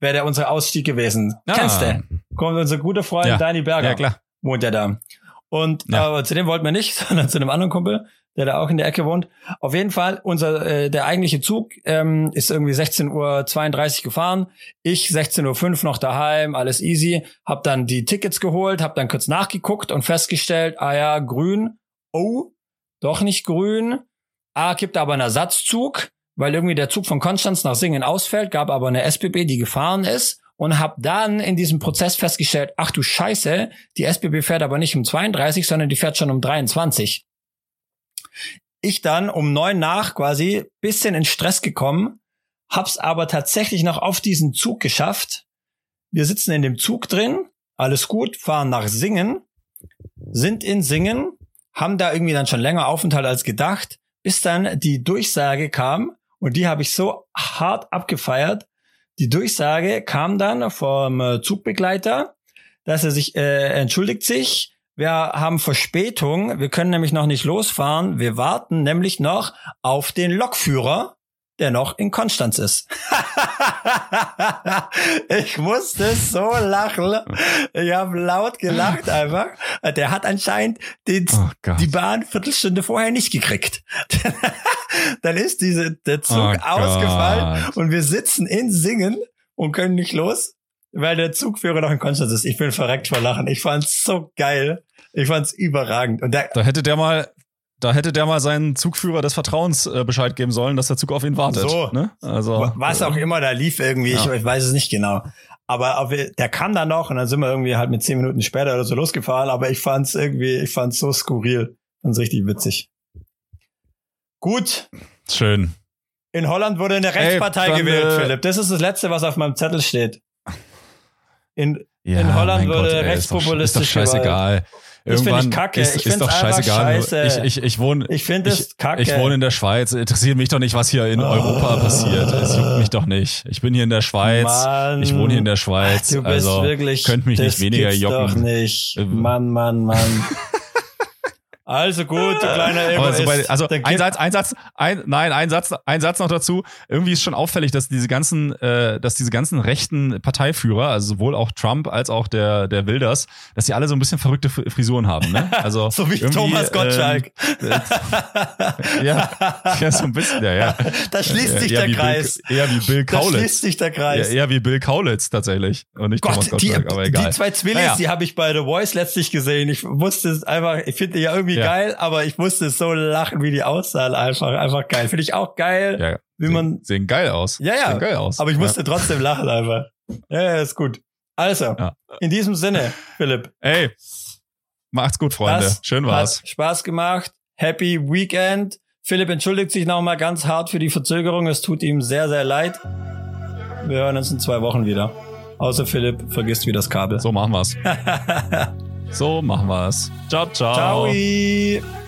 Wäre der unser Ausstieg gewesen. Ah. Kennst du? Kommt unser guter Freund ja. Dani Berger. Ja, klar. Wohnt ja da. Und ja. aber zu dem wollten wir nicht, sondern zu einem anderen Kumpel der da auch in der Ecke wohnt. Auf jeden Fall, unser äh, der eigentliche Zug ähm, ist irgendwie 16.32 Uhr gefahren. Ich 16.05 Uhr noch daheim, alles easy. Hab dann die Tickets geholt, hab dann kurz nachgeguckt und festgestellt, ah ja, grün. Oh, doch nicht grün. Ah, gibt aber einen Ersatzzug, weil irgendwie der Zug von Konstanz nach Singen ausfällt, gab aber eine SBB, die gefahren ist und hab dann in diesem Prozess festgestellt, ach du Scheiße, die SBB fährt aber nicht um 32, sondern die fährt schon um 23 ich dann um neun nach quasi bisschen in Stress gekommen, hab's aber tatsächlich noch auf diesen Zug geschafft. Wir sitzen in dem Zug drin, alles gut, fahren nach Singen, sind in Singen, haben da irgendwie dann schon länger Aufenthalt als gedacht, bis dann die Durchsage kam und die habe ich so hart abgefeiert. Die Durchsage kam dann vom äh, Zugbegleiter, dass er sich äh, entschuldigt sich, wir haben Verspätung. Wir können nämlich noch nicht losfahren. Wir warten nämlich noch auf den Lokführer, der noch in Konstanz ist. ich musste so lachen. Ich habe laut gelacht einfach. Der hat anscheinend den, oh die Bahn Viertelstunde vorher nicht gekriegt. Dann ist diese, der Zug oh ausgefallen Gott. und wir sitzen in Singen und können nicht los weil der Zugführer noch in Konstanz ist. Ich bin verreckt vor Lachen. Ich fand's so geil. Ich fand's überragend. Und der, da hätte der mal, da hätte der mal seinen Zugführer des Vertrauens äh, Bescheid geben sollen, dass der Zug auf ihn wartet. So, ne? also was auch immer da lief irgendwie, ja. ich, ich, weiß es nicht genau. Aber auf, der kam dann noch und dann sind wir irgendwie halt mit zehn Minuten später oder so losgefahren. Aber ich fand's irgendwie, ich fand's so skurril, fand's richtig witzig. Gut. Schön. In Holland wurde eine Rechtspartei Ey, gewählt, äh, Philipp. Das ist das Letzte, was auf meinem Zettel steht. In, ja, in Holland wurde Gott, ey, rechtspopulistisch. Ist doch, ist doch scheißegal. Irgendwann ich kacke. Ist, ich ist doch scheißegal. Scheiße. Ich, ich, ich wohne, ich finde es kacke. Ich wohne in der Schweiz. Interessiert mich doch nicht, was hier in oh. Europa passiert. Es juckt mich doch nicht. Ich bin hier in der Schweiz. Mann. Ich wohne hier in der Schweiz. Du bist also wirklich, könnt mich nicht weniger jucken. Doch nicht. Mann, Mann, Mann. Also gut, du kleiner Emo so bei, Also ein Satz, ein Satz, ein, nein, ein Satz, ein Satz noch dazu. Irgendwie ist schon auffällig, dass diese ganzen, äh, dass diese ganzen rechten Parteiführer, also sowohl auch Trump als auch der der Wilders, dass sie alle so ein bisschen verrückte Frisuren haben. Ne? Also so wie Thomas Gottschalk. Ähm, ja, ja, so ein bisschen, ja, ja. Da schließt sich der Kreis. Bill, eher wie Bill Kaulitz. Da schließt sich der Kreis. Ja, eher wie Bill Kaulitz tatsächlich und nicht Gott, Thomas Gottschalk, die, aber egal. Die zwei Zwillings, naja. die habe ich bei The Voice letztlich gesehen. Ich wusste es einfach, ich finde die ja irgendwie ja. geil, aber ich musste so lachen, wie die aussahen. Einfach, einfach geil. Finde ich auch geil, ja, wie sehen, man. Sehen geil aus. Ja, ja. Sehen geil aus. Aber ich musste ja. trotzdem lachen einfach. Ja, ja, ist gut. Also, in diesem Sinne, Philipp. Ey, macht's gut, Freunde. Das Schön war's. Hat Spaß gemacht. Happy Weekend. Philipp entschuldigt sich nochmal ganz hart für die Verzögerung. Es tut ihm sehr, sehr leid. Wir hören uns in zwei Wochen wieder. Außer Philipp vergisst wie das Kabel. So machen wir's. so machen wir's. Ciao, ciao. Ciao.